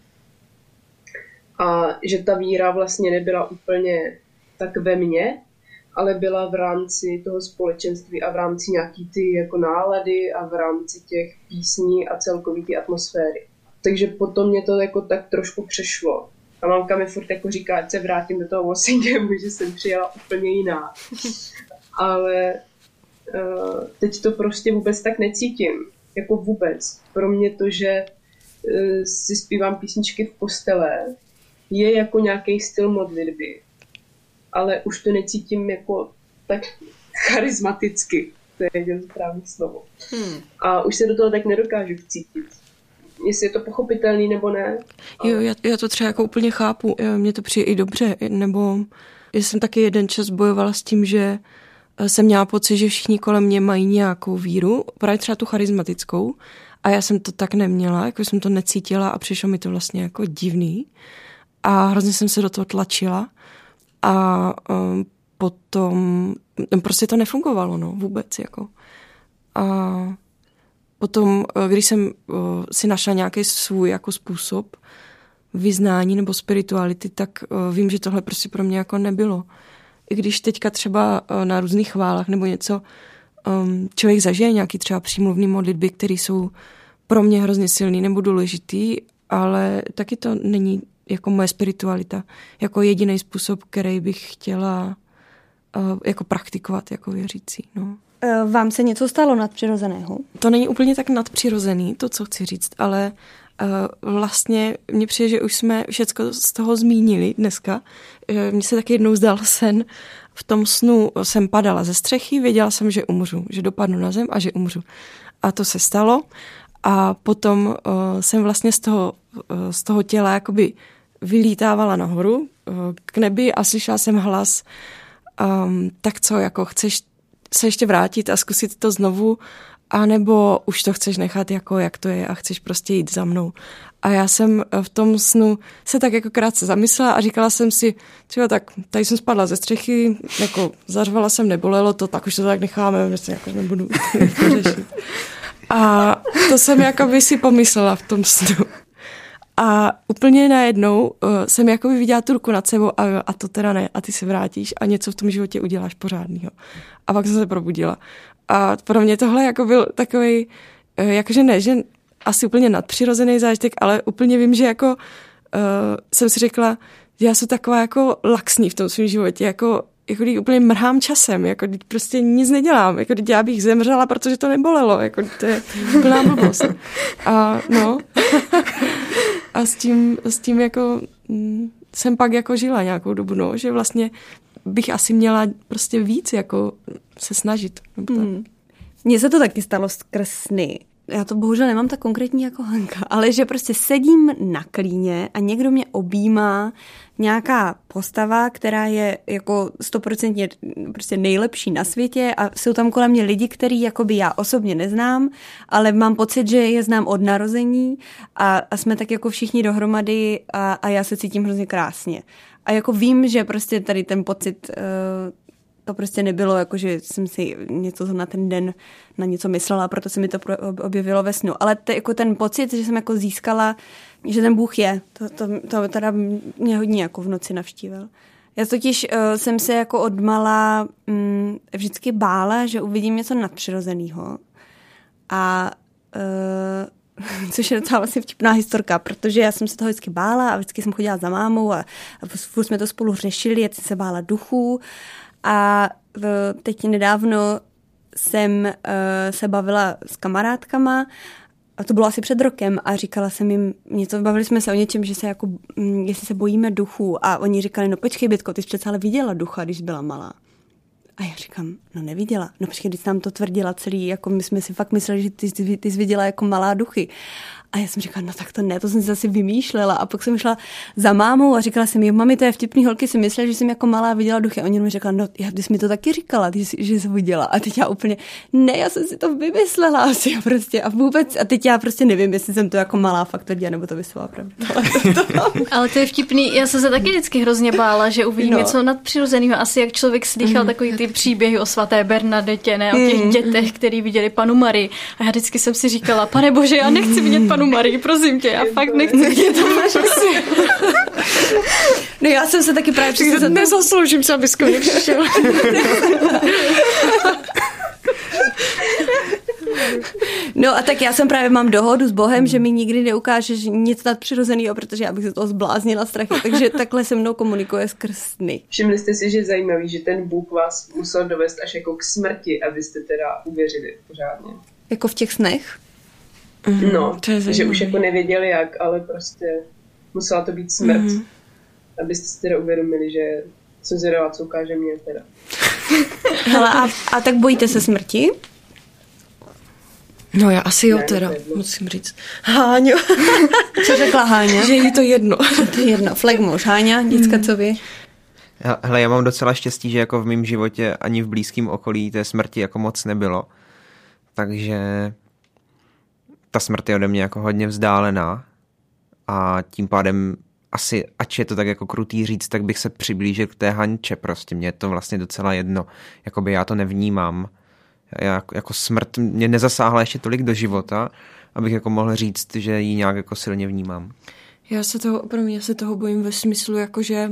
A že ta víra vlastně nebyla úplně tak ve mně, ale byla v rámci toho společenství a v rámci nějaký ty jako nálady a v rámci těch písní a celkový ty atmosféry. Takže potom mě to jako tak trošku přešlo. A mamka mi furt jako říká, ať se vrátím do toho Washingtonu, že jsem přijela úplně jiná. Ale uh, teď to prostě vůbec tak necítím. Jako vůbec. Pro mě to, že uh, si zpívám písničky v kostele, je jako nějaký styl modlitby ale už to necítím jako tak charismaticky. To je jedno správné slovo. Hmm. A už se do toho tak nedokážu vcítit. Jestli je to pochopitelný nebo ne. Jo, já, já to třeba jako úplně chápu. Mně to přijde i dobře. Nebo já jsem taky jeden čas bojovala s tím, že eh, jsem měla pocit, že všichni kolem mě mají nějakou víru, právě třeba tu charismatickou, a já jsem to tak neměla, jako jsem to necítila a přišlo mi to vlastně jako divný. A hrozně jsem se do toho tlačila a um, potom no, prostě to nefungovalo, no, vůbec, jako. A potom, uh, když jsem uh, si našla nějaký svůj jako způsob vyznání nebo spirituality, tak uh, vím, že tohle prostě pro mě jako nebylo. I když teďka třeba na různých chválách nebo něco um, člověk zažije nějaký třeba přímluvný modlitby, které jsou pro mě hrozně silný nebo důležitý, ale taky to není jako moje spiritualita, jako jediný způsob, který bych chtěla uh, jako praktikovat jako věřící. No. Eh, vám se něco stalo nadpřirozeného? To není úplně tak nadpřirozený, to, co chci říct, ale uh, vlastně mně přijde, že už jsme všechno z toho zmínili dneska. Uh, mně se taky jednou zdal sen, v tom snu jsem padala ze střechy, věděla jsem, že umřu, že dopadnu na zem a že umřu. A to se stalo. A potom uh, jsem vlastně z toho, uh, z toho těla jakoby vylítávala nahoru eh, k nebi a slyšela jsem hlas, um, tak co, jako chceš se ještě vrátit a zkusit to znovu, anebo už to chceš nechat jako jak to je a chceš prostě jít za mnou. A já jsem eh, v tom snu se tak jako krátce zamyslela a říkala jsem si, třeba tak, tady jsem spadla ze střechy, jako zařvala jsem, nebolelo to, tak už to tak necháme, prostě jako nebudu řešit. A to jsem jako by si pomyslela v tom snu. A úplně najednou uh, jsem jako viděla tu ruku nad sebou a, a to teda ne, a ty se vrátíš a něco v tom životě uděláš pořádného. A pak jsem se probudila. A pro mě tohle jako byl takový, uh, jakože ne, že asi úplně nadpřirozený zážitek, ale úplně vím, že jako uh, jsem si řekla, já jsem taková jako laxní v tom svém životě, jako jako když úplně mrhám časem, jako když prostě nic nedělám, jako když já bych zemřela, protože to nebolelo, jako to je úplná blbost. A no, a s tím, s tím jako mm, jsem pak jako žila nějakou dobu, no, že vlastně bych asi měla prostě víc jako se snažit. Nebo. Hmm. Mně se to taky stalo skrz sny. Já to bohužel nemám tak konkrétní jako Hanka, ale že prostě sedím na klíně a někdo mě objímá nějaká postava, která je jako stoprocentně prostě nejlepší na světě a jsou tam kolem mě lidi, který jakoby já osobně neznám, ale mám pocit, že je znám od narození a, a jsme tak jako všichni dohromady a, a já se cítím hrozně krásně. A jako vím, že prostě tady ten pocit uh, to prostě nebylo, jako že jsem si něco na ten den na něco myslela, proto se mi to objevilo ve snu. Ale to, jako ten pocit, že jsem jako získala, že ten Bůh je, to, to, to teda mě hodně jako v noci navštívil. Já totiž uh, jsem se jako odmala um, vždycky bála, že uvidím něco nadpřirozeného. A uh, což je docela vlastně vtipná historka, protože já jsem se toho vždycky bála a vždycky jsem chodila za mámou a, a furt jsme to spolu řešili, jak jsem se bála duchů a teď nedávno jsem uh, se bavila s kamarádkama a to bylo asi před rokem a říkala jsem jim něco, bavili jsme se o něčem, že se jako, mm, jestli se bojíme duchů a oni říkali, no počkej, Bětko, ty jsi přece ale viděla ducha, když byla malá. A já říkám, no neviděla. No počkej, když nám to tvrdila celý, jako my jsme si fakt mysleli, že ty, ty, ty jsi viděla jako malá duchy. A já jsem říkala, no tak to ne, to jsem si zase vymýšlela. A pak jsem šla za mámou a říkala jsem jí, mami, to je vtipný, holky si mysleli, že jsem jako malá viděla duchy. A oni mi řekla, no, já, ty jsi mi to taky říkala, ty, jsi, že jsi viděla. A teď já úplně, ne, já jsem si to vymyslela asi a prostě a vůbec. A teď já prostě nevím, jestli jsem to jako malá fakt tvrdila, nebo to vysvětla pravda. Ale to, Ale to je vtipný, já jsem se taky vždycky hrozně bála, že uvidím no. něco nadpřirozeného. Asi jak člověk slychal mm. takový ty příběhy o svaté Bernadetě, ne, o těch mm. dětech, který viděli panu Marii. A já vždycky jsem si říkala, pane bože, já nechci vidět panu Marii, prosím tě, já fakt nechci vidět to No já jsem se taky právě přesně Nezasloužím se, abys ke přišel. No a tak já jsem právě mám dohodu s Bohem, že mi nikdy neukáže že nic nadpřirozeného, protože já bych se toho zbláznila strachy, takže takhle se mnou komunikuje skrz sny. Všimli jste si, že je zajímavý, že ten Bůh vás musel dovést až jako k smrti, abyste teda uvěřili pořádně. Jako v těch snech? Mm, no, to je že už jako nevěděli jak, ale prostě musela to být smrt, mm. abyste si teda uvědomili, že co zvědavá, co ukáže mě teda. Hele, a, a tak bojíte se smrti? No já asi jo ne, teda, musím říct. Háňo. Co řekla Háňa? Že jí to jedno. to je jedno. Flegmuš. Háňa, děcka, co vy? Hele, já mám docela štěstí, že jako v mém životě ani v blízkém okolí té smrti jako moc nebylo. Takže ta smrt je ode mě jako hodně vzdálená a tím pádem asi, ač je to tak jako krutý říct, tak bych se přiblížil k té Hanče prostě. Mně je to vlastně docela jedno. Jakoby já to nevnímám. Já, jako smrt mě nezasáhla ještě tolik do života, abych jako mohl říct, že ji nějak jako silně vnímám. Já se toho, pro mě se toho bojím ve smyslu, jako že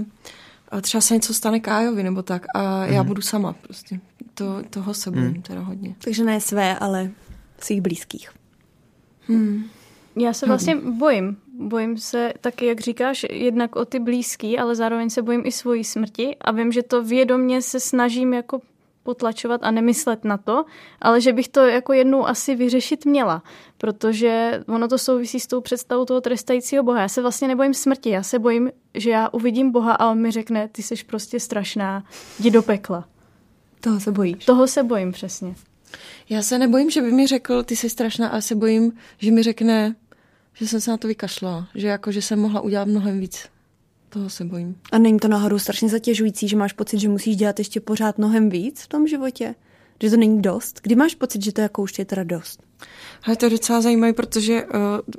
třeba se něco stane Kájovi nebo tak a já mm. budu sama prostě. To, toho se bojím mm. teda hodně. Takže ne své, ale svých blízkých. Hmm. Já se vlastně bojím. Bojím se taky, jak říkáš, jednak o ty blízký, ale zároveň se bojím i svojí smrti a vím, že to vědomě se snažím jako potlačovat a nemyslet na to, ale že bych to jako jednou asi vyřešit měla, protože ono to souvisí s tou představou toho trestajícího Boha. Já se vlastně nebojím smrti, já se bojím, že já uvidím Boha a on mi řekne, ty jsi prostě strašná, jdi do pekla. Toho se bojíš? Toho se bojím přesně. Já se nebojím, že by mi řekl, ty jsi strašná, ale se bojím, že mi řekne, že jsem se na to vykašlala, že jako, že jsem mohla udělat mnohem víc. Toho se bojím. A není to náhodou strašně zatěžující, že máš pocit, že musíš dělat ještě pořád mnohem víc v tom životě? Že to není dost? Kdy máš pocit, že to jako už je teda dost? Ale to je docela zajímavé, protože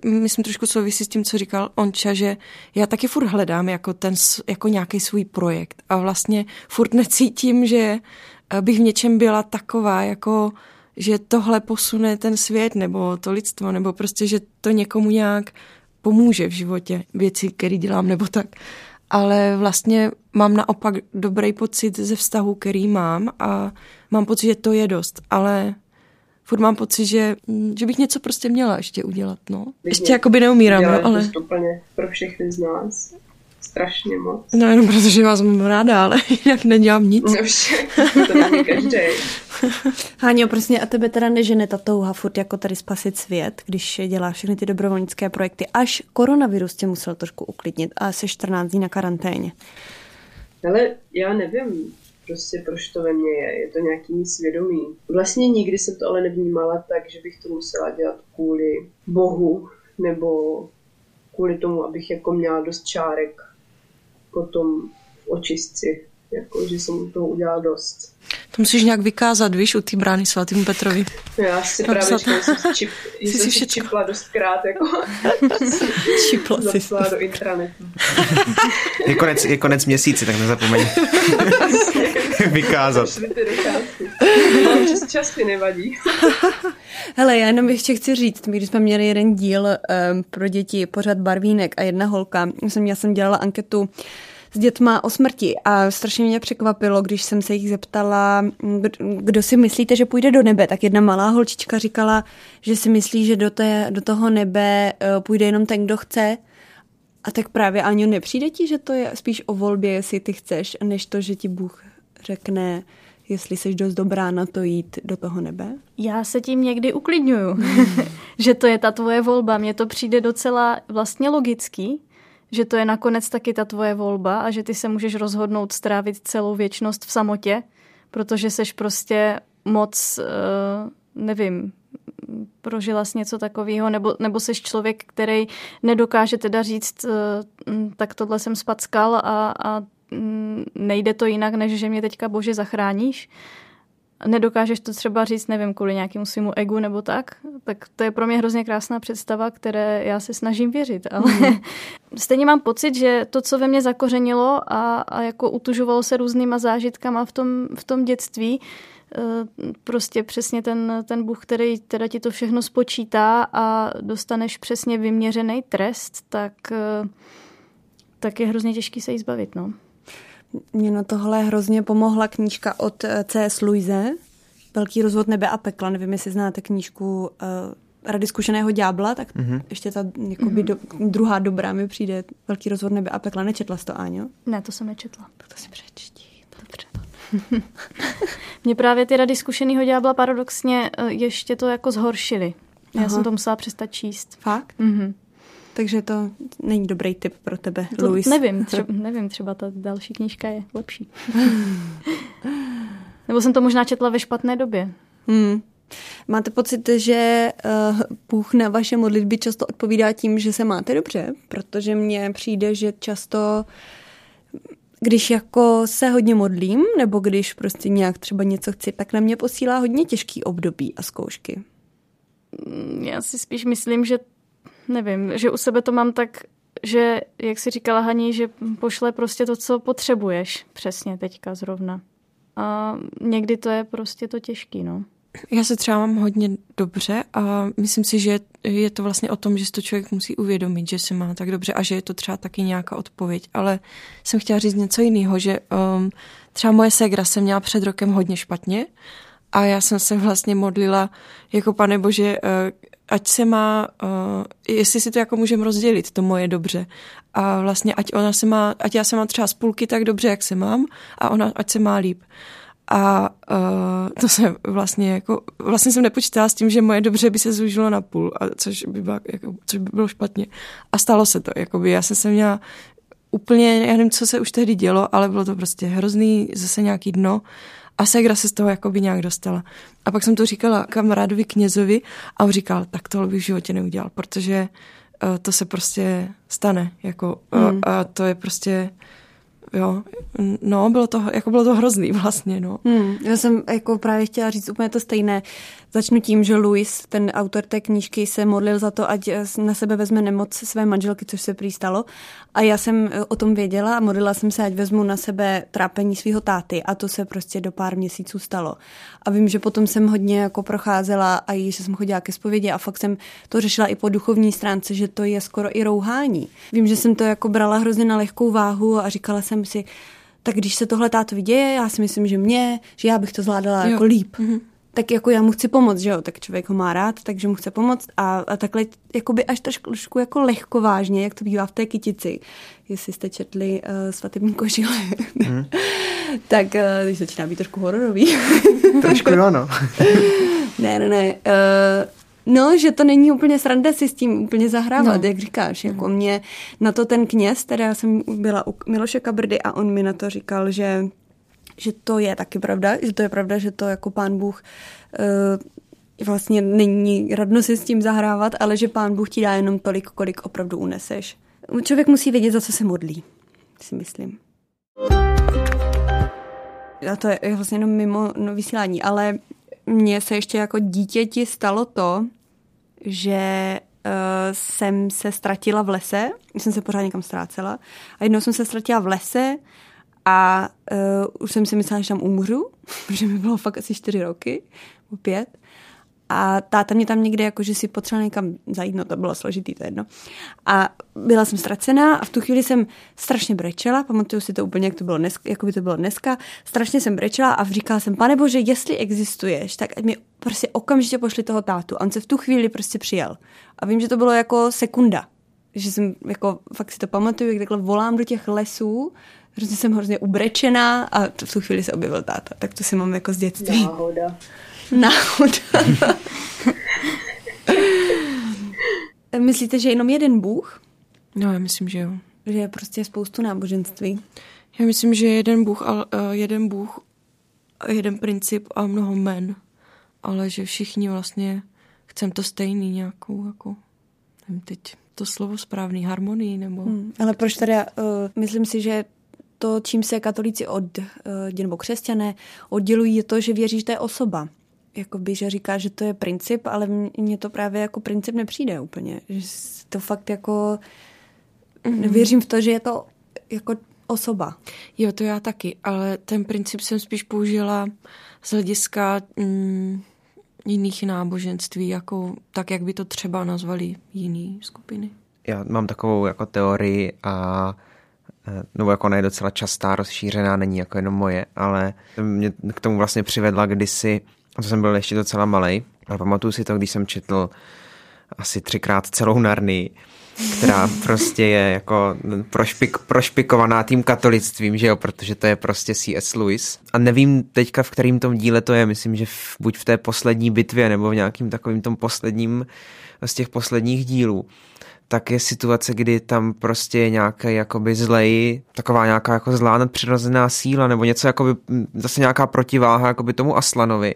uh, myslím trošku souvisí s tím, co říkal Onča, že já taky furt hledám jako, ten, jako nějaký svůj projekt a vlastně furt necítím, že bych v něčem byla taková, jako že tohle posune ten svět nebo to lidstvo, nebo prostě, že to někomu nějak pomůže v životě, věci, které dělám nebo tak. Ale vlastně mám naopak dobrý pocit ze vztahu, který mám a mám pocit, že to je dost, ale furt mám pocit, že, že bych něco prostě měla ještě udělat, no. Ještě jako by neumírám, no, ale... úplně pro všechny z nás. Strašně moc. No jenom protože vás mám ráda, ale jinak nedělám nic. No však, to není každý. Háňo, prostě a tebe teda nežene ta touha furt jako tady spasit svět, když děláš všechny ty dobrovolnické projekty, až koronavirus tě musel trošku uklidnit a se 14 dní na karanténě. Ale já nevím, prostě proč to ve mně je, je to nějaký svědomí. Vlastně nikdy jsem to ale nevnímala tak, že bych to musela dělat kvůli Bohu, nebo kvůli tomu, abych jako měla dost čárek potom v očistci, jako, že jsem toho udělala dost. To musíš nějak vykázat, víš, u té brány svatému Petrovi. Já si právě Napsat- čekala, jsem si čip, Jsi jsem si si čipla dostkrát, jako Čipla si. zapsala do intranetu. Je konec, je konec měsíce, tak nezapomeň vykázat. Čas mi nevadí. Hele, já jenom ještě chci říct, my když jsme měli jeden díl um, pro děti, pořád barvínek a jedna holka, jsem, já jsem dělala anketu s dětma o smrti a strašně mě překvapilo, když jsem se jich zeptala, kdo- si myslíte, že půjde do nebe, tak jedna malá holčička říkala, že si myslí, že do, té, do toho nebe uh, půjde jenom ten, kdo chce. A tak právě, Aňo, nepřijde ti, že to je spíš o volbě, jestli ty chceš, než to, že ti Bůh řekne, jestli jsi dost dobrá na to jít do toho nebe? Já se tím někdy uklidňuju, že to je ta tvoje volba. Mně to přijde docela vlastně logický, že to je nakonec taky ta tvoje volba a že ty se můžeš rozhodnout strávit celou věčnost v samotě, protože seš prostě moc, eh, nevím, prožila jsi něco takového, nebo, nebo seš člověk, který nedokáže teda říct, eh, mm, tak tohle jsem spackal a, a mm, nejde to jinak, než že mě teďka bože zachráníš nedokážeš to třeba říct, nevím, kvůli nějakému svýmu egu nebo tak, tak to je pro mě hrozně krásná představa, které já se snažím věřit. Ale mm. stejně mám pocit, že to, co ve mně zakořenilo a, a jako utužovalo se různýma zážitkama v tom, v tom dětství, eh, prostě přesně ten, ten Bůh, který teda ti to všechno spočítá a dostaneš přesně vyměřený trest, tak, eh, tak je hrozně těžký se jí zbavit. No. Mě na tohle hrozně pomohla knížka od eh, C.S. Luise, Velký rozvod nebe a pekla. Nevím, jestli znáte knížku uh, Rady zkušeného ďábla, tak mm-hmm. ještě ta jakoby, do, druhá dobrá mi přijde Velký rozvod nebe a pekla. Nečetla jsi to, Áňo? Ne, to jsem nečetla. Tak to si přečti. Dobře. Mě právě ty rady zkušenýho ďábla paradoxně eh, ještě to jako zhoršily. Já Aha. jsem to musela přestat číst. Fakt? Mhm. Takže to není dobrý tip pro tebe, To Luis. nevím, třeba, nevím, třeba ta další knížka je lepší. Nebo jsem to možná četla ve špatné době. Hmm. Máte pocit, že uh, Bůh na vaše modlitby často odpovídá tím, že se máte dobře? Protože mně přijde, že často, když jako se hodně modlím, nebo když prostě nějak třeba něco chci, tak na mě posílá hodně těžký období a zkoušky. Já si spíš myslím, že nevím, že u sebe to mám tak, že, jak si říkala Haní, že pošle prostě to, co potřebuješ přesně teďka zrovna. A někdy to je prostě to těžký, no. Já se třeba mám hodně dobře a myslím si, že je to vlastně o tom, že si to člověk musí uvědomit, že se má tak dobře a že je to třeba taky nějaká odpověď. Ale jsem chtěla říct něco jiného, že um, třeba moje segra se měla před rokem hodně špatně a já jsem se vlastně modlila jako pane bože, uh, ať se má, uh, jestli si to jako můžeme rozdělit, to moje dobře. A vlastně ať ona se má, ať já se mám třeba z půlky tak dobře, jak se mám a ona ať se má líp. A uh, to se vlastně jako, vlastně jsem nepočítala s tím, že moje dobře by se zúžilo na půl, a což, by bylo, jako, což by bylo špatně. A stalo se to, jakoby já jsem se měla úplně, já nevím, co se už tehdy dělo, ale bylo to prostě hrozný, zase nějaký dno a Segra se z toho jakoby nějak dostala. A pak jsem to říkala kamarádovi knězovi a on říkal, tak tohle bych v životě neudělal, protože uh, to se prostě stane, jako, uh, Hmm. a to je prostě, jo, no, bylo to, jako bylo to hrozný vlastně, no. Hmm, já jsem jako právě chtěla říct úplně to stejné. Začnu tím, že Louis, ten autor té knížky, se modlil za to, ať na sebe vezme nemoc své manželky, což se prý stalo. A já jsem eh, o tom věděla a modlila jsem se, ať vezmu na sebe trápení svého táty a to se prostě do pár měsíců stalo. A vím, že potom jsem hodně jako procházela a i, že jsem chodila ke zpovědi a fakt jsem to řešila i po duchovní stránce, že to je skoro i rouhání. Vím, že jsem to jako brala hrozně na lehkou váhu a říkala jsem si, tak když se tohle tátovi děje, já si myslím, že mě, že já bych to zvládala Jo. jako líp. Mhm. Tak jako já mu chci pomoct, že jo, tak člověk ho má rád, takže mu chce pomoct a, a takhle jakoby až trošku jako lehko vážně, jak to bývá v té kytici, jestli jste četli uh, svatební kožile, hmm. tak uh, když začíná být trošku hororový. trošku jo, no. ne, ne, ne. Uh, No, že to není úplně sranda si s tím úplně zahrávat, no. jak říkáš. Jako mě na to ten kněz, teda já jsem byla u Miloše Kabrdy a on mi na to říkal, že že to je taky pravda, že to je pravda, že to jako pán Bůh uh, vlastně není radno si s tím zahrávat, ale že pán Bůh ti dá jenom tolik, kolik opravdu uneseš. Člověk musí vědět, za co se modlí, si myslím. A to je vlastně jenom mimo no, vysílání, ale mně se ještě jako dítěti stalo to, že uh, jsem se ztratila v lese, jsem se pořád někam ztrácela a jednou jsem se ztratila v lese a uh, už jsem si myslela, že tam umřu, protože mi bylo fakt asi čtyři roky, pět. A táta mě tam někde, jako, že si potřebovala někam zajít, no to bylo složitý, to je jedno. A byla jsem ztracená a v tu chvíli jsem strašně brečela, pamatuju si to úplně, jak, to bylo dneska, jako by to bylo dneska, strašně jsem brečela a říkala jsem, pane bože, jestli existuješ, tak mi prostě okamžitě pošli toho tátu. A on se v tu chvíli prostě přijel. A vím, že to bylo jako sekunda, že jsem jako fakt si to pamatuju, jak takhle volám do těch lesů Hrozně jsem hrozně ubrečená a v tu chvíli se objevil táta. Tak to si mám jako z dětství. Náhoda. Náhoda. Myslíte, že jenom jeden Bůh? No, já myslím, že jo. Že je prostě spoustu náboženství. Já myslím, že jeden Bůh, a, uh, jeden Bůh, jeden princip a mnoho men. Ale že všichni vlastně chcem to stejný nějakou, jako, nevím teď to slovo správný, harmonii nebo... Hmm, ale proč teda, uh, myslím si, že to, čím se katolíci od, uh, nebo křesťané oddělují, je to, že věří, že to je osoba. Jakoby, že říká, že to je princip, ale mně to právě jako princip nepřijde úplně. Že to fakt jako... Mm-hmm. Věřím v to, že je to jako osoba. Jo, to já taky, ale ten princip jsem spíš použila z hlediska mm, jiných náboženství, jako tak, jak by to třeba nazvali jiné skupiny. Já mám takovou jako teorii a Eh, nebo jako ona je docela častá, rozšířená, není jako jenom moje, ale mě k tomu vlastně přivedla kdysi, a to jsem byl ještě docela malý, ale pamatuju si to, když jsem četl asi třikrát celou Narny, která prostě je jako prošpik, prošpikovaná tím katolictvím, že jo, protože to je prostě C.S. Lewis. A nevím teďka, v kterým tom díle to je, myslím, že v, buď v té poslední bitvě, nebo v nějakým takovým tom posledním z těch posledních dílů tak je situace, kdy tam prostě je nějaký jakoby zlej, taková nějaká jako zlá nadpřirozená síla, nebo něco jakoby, zase nějaká protiváha jakoby tomu Aslanovi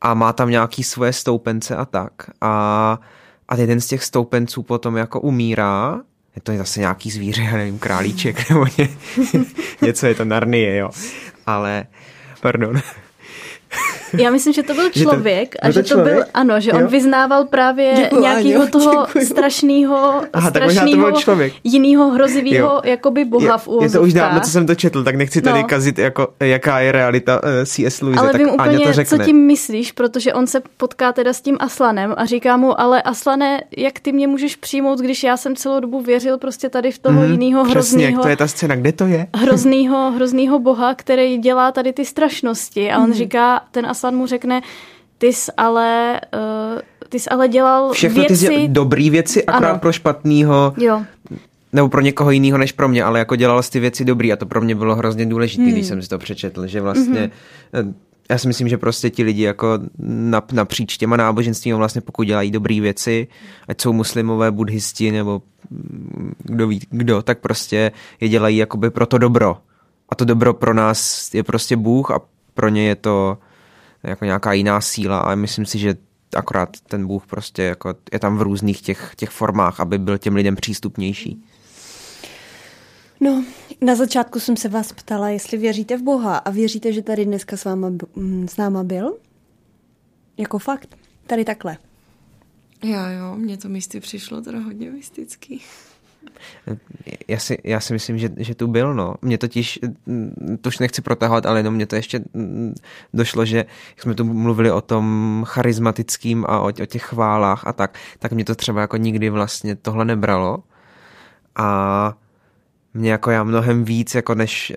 a má tam nějaký svoje stoupence a tak. A, a jeden z těch stoupenců potom jako umírá, je to zase nějaký zvíře, já nevím, králíček nebo ně, něco je to Narnie, jo. Ale, pardon, já myslím, že to byl člověk a že to člověk? byl, ano, že jo? on vyznával právě Děkuju, nějakého toho strašného, strašného, jinýho hrozivého jakoby boha v úvozovkách. Je to už dávno, co jsem to četl, tak nechci tady no. kazit, jako, jaká je realita uh, eh, C.S. Lewis. Ale tak vím úplně, to řekne. co tím myslíš, protože on se potká teda s tím Aslanem a říká mu, ale Aslane, jak ty mě můžeš přijmout, když já jsem celou dobu věřil prostě tady v toho mm, jiného hroznýho. to je ta scéna, kde to je? Hroznýho, hroznýho boha, který dělá tady ty strašnosti a on mm. říká, ten Aslan Aslan mu řekne, ty jsi ale, uh, ty jsi ale dělal Všechno věci... ty dobrý věci, akorát ano. pro špatnýho. Jo. Nebo pro někoho jiného než pro mě, ale jako dělal jsi ty věci dobrý a to pro mě bylo hrozně důležité, hmm. když jsem si to přečetl, že vlastně hmm. já si myslím, že prostě ti lidi jako napříč těma náboženstvími vlastně pokud dělají dobré věci, ať jsou muslimové, buddhisti nebo mm, kdo ví kdo, tak prostě je dělají jakoby pro to dobro. A to dobro pro nás je prostě Bůh a pro ně je to jako nějaká jiná síla, ale myslím si, že akorát ten Bůh prostě jako je tam v různých těch, těch formách, aby byl těm lidem přístupnější. No, na začátku jsem se vás ptala, jestli věříte v Boha a věříte, že tady dneska s, váma, s náma byl? Jako fakt? Tady takhle. Já jo, mně to místy přišlo teda hodně mystický. Já si, já si myslím, že, že tu byl, no. Mě totiž, to už nechci protahovat, ale jenom mě to ještě došlo, že jak jsme tu mluvili o tom charismatickým a o, o těch chválách a tak, tak mě to třeba jako nikdy vlastně tohle nebralo. A mě jako já mnohem víc, jako než, eh,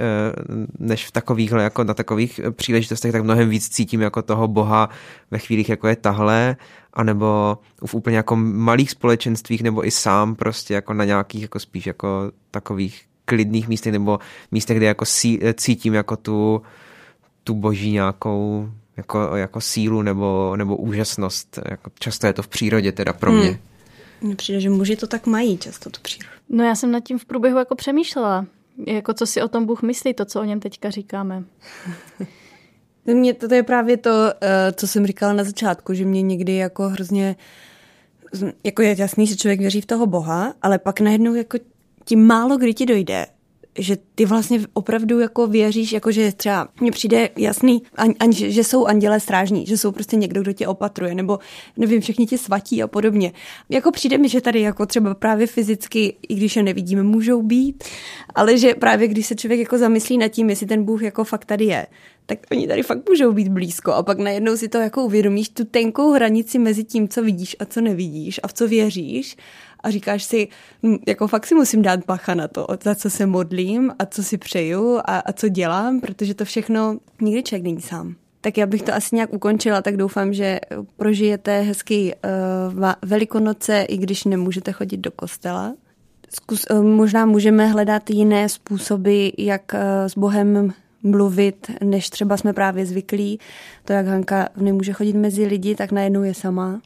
než v takových, jako na takových příležitostech, tak mnohem víc cítím jako toho boha ve chvílích, jako je tahle, anebo v úplně jako malých společenstvích, nebo i sám prostě jako na nějakých jako spíš jako takových klidných místech, nebo místech, kde jako cítím jako tu, tu boží nějakou jako, jako sílu nebo, nebo úžasnost. Jako často je to v přírodě teda pro mě. Hmm. Mně přijde, že muži to tak mají často, tu přírodu. No já jsem nad tím v průběhu jako přemýšlela. Jako co si o tom Bůh myslí, to, co o něm teďka říkáme. Mně to, to je právě to, eh, co jsem říkala na začátku, že mě někdy jako hrozně, jako je jasný, že člověk věří v toho Boha, ale pak najednou jako tím málo kdy ti dojde, že ty vlastně opravdu jako věříš, jako že třeba mně přijde jasný, an, an, že jsou andělé strážní, že jsou prostě někdo, kdo tě opatruje, nebo nevím, všichni ti svatí a podobně. Jako přijde mi, že tady jako třeba právě fyzicky, i když je nevidíme, můžou být, ale že právě když se člověk jako zamyslí nad tím, jestli ten Bůh jako fakt tady je, tak oni tady fakt můžou být blízko a pak najednou si to jako uvědomíš, tu tenkou hranici mezi tím, co vidíš a co nevidíš a v co věříš a říkáš si, hm, jako fakt si musím dát bacha na to, za co se modlím a co si přeju a, a co dělám, protože to všechno nikdy člověk není sám. Tak já bych to asi nějak ukončila, tak doufám, že prožijete hezký uh, velikonoce, i když nemůžete chodit do kostela. Zkus, uh, možná můžeme hledat jiné způsoby, jak uh, s Bohem mluvit, než třeba jsme právě zvyklí. To, jak Hanka nemůže chodit mezi lidi, tak najednou je sama.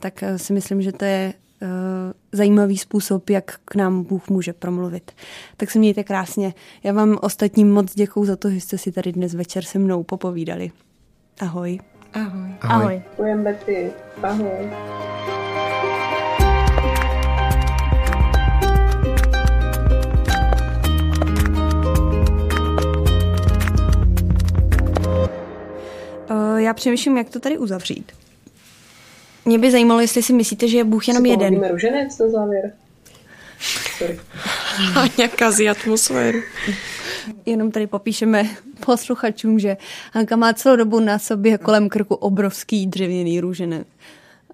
Tak si myslím, že to je zajímavý způsob, jak k nám Bůh může promluvit. Tak se mějte krásně. Já vám ostatním moc děkuju za to, že jste si tady dnes večer se mnou popovídali. Ahoj. Ahoj. Ahoj. Ahoj. Betty. Ahoj. Uh, já přemýšlím, jak to tady uzavřít. Mě by zajímalo, jestli si myslíte, že je Bůh jenom jeden. Máme ruženec na závěr. Sorry. Haňa kazí atmosféru. Jenom tady popíšeme posluchačům, že Hanka má celou dobu na sobě kolem krku obrovský dřevěný růženec.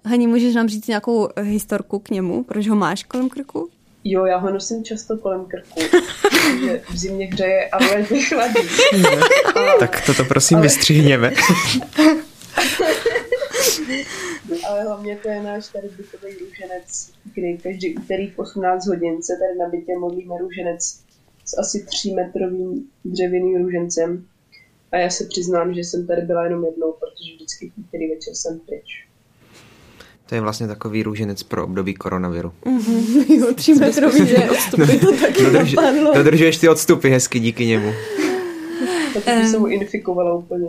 Hani, můžeš nám říct nějakou historku k němu? Proč ho máš kolem krku? Jo, já ho nosím často kolem krku, protože v zimě hřeje a v létě chladí. Tak toto prosím Ale... vystřihněme. Ale hlavně to je náš tady bytový růženec, kdy každý úterý v 18 hodin se tady na bytě modlíme růženec s asi 3 metrovým dřevěným růžencem. A já se přiznám, že jsem tady byla jenom jednou, protože vždycky v úterý večer jsem pryč. To je vlastně takový růženec pro období koronaviru. Mm-hmm. Jo, tři metrový že odstupy, to taky Dodrž, Dodržuješ ty odstupy hezky díky němu. Tak jsem ho infikovala úplně.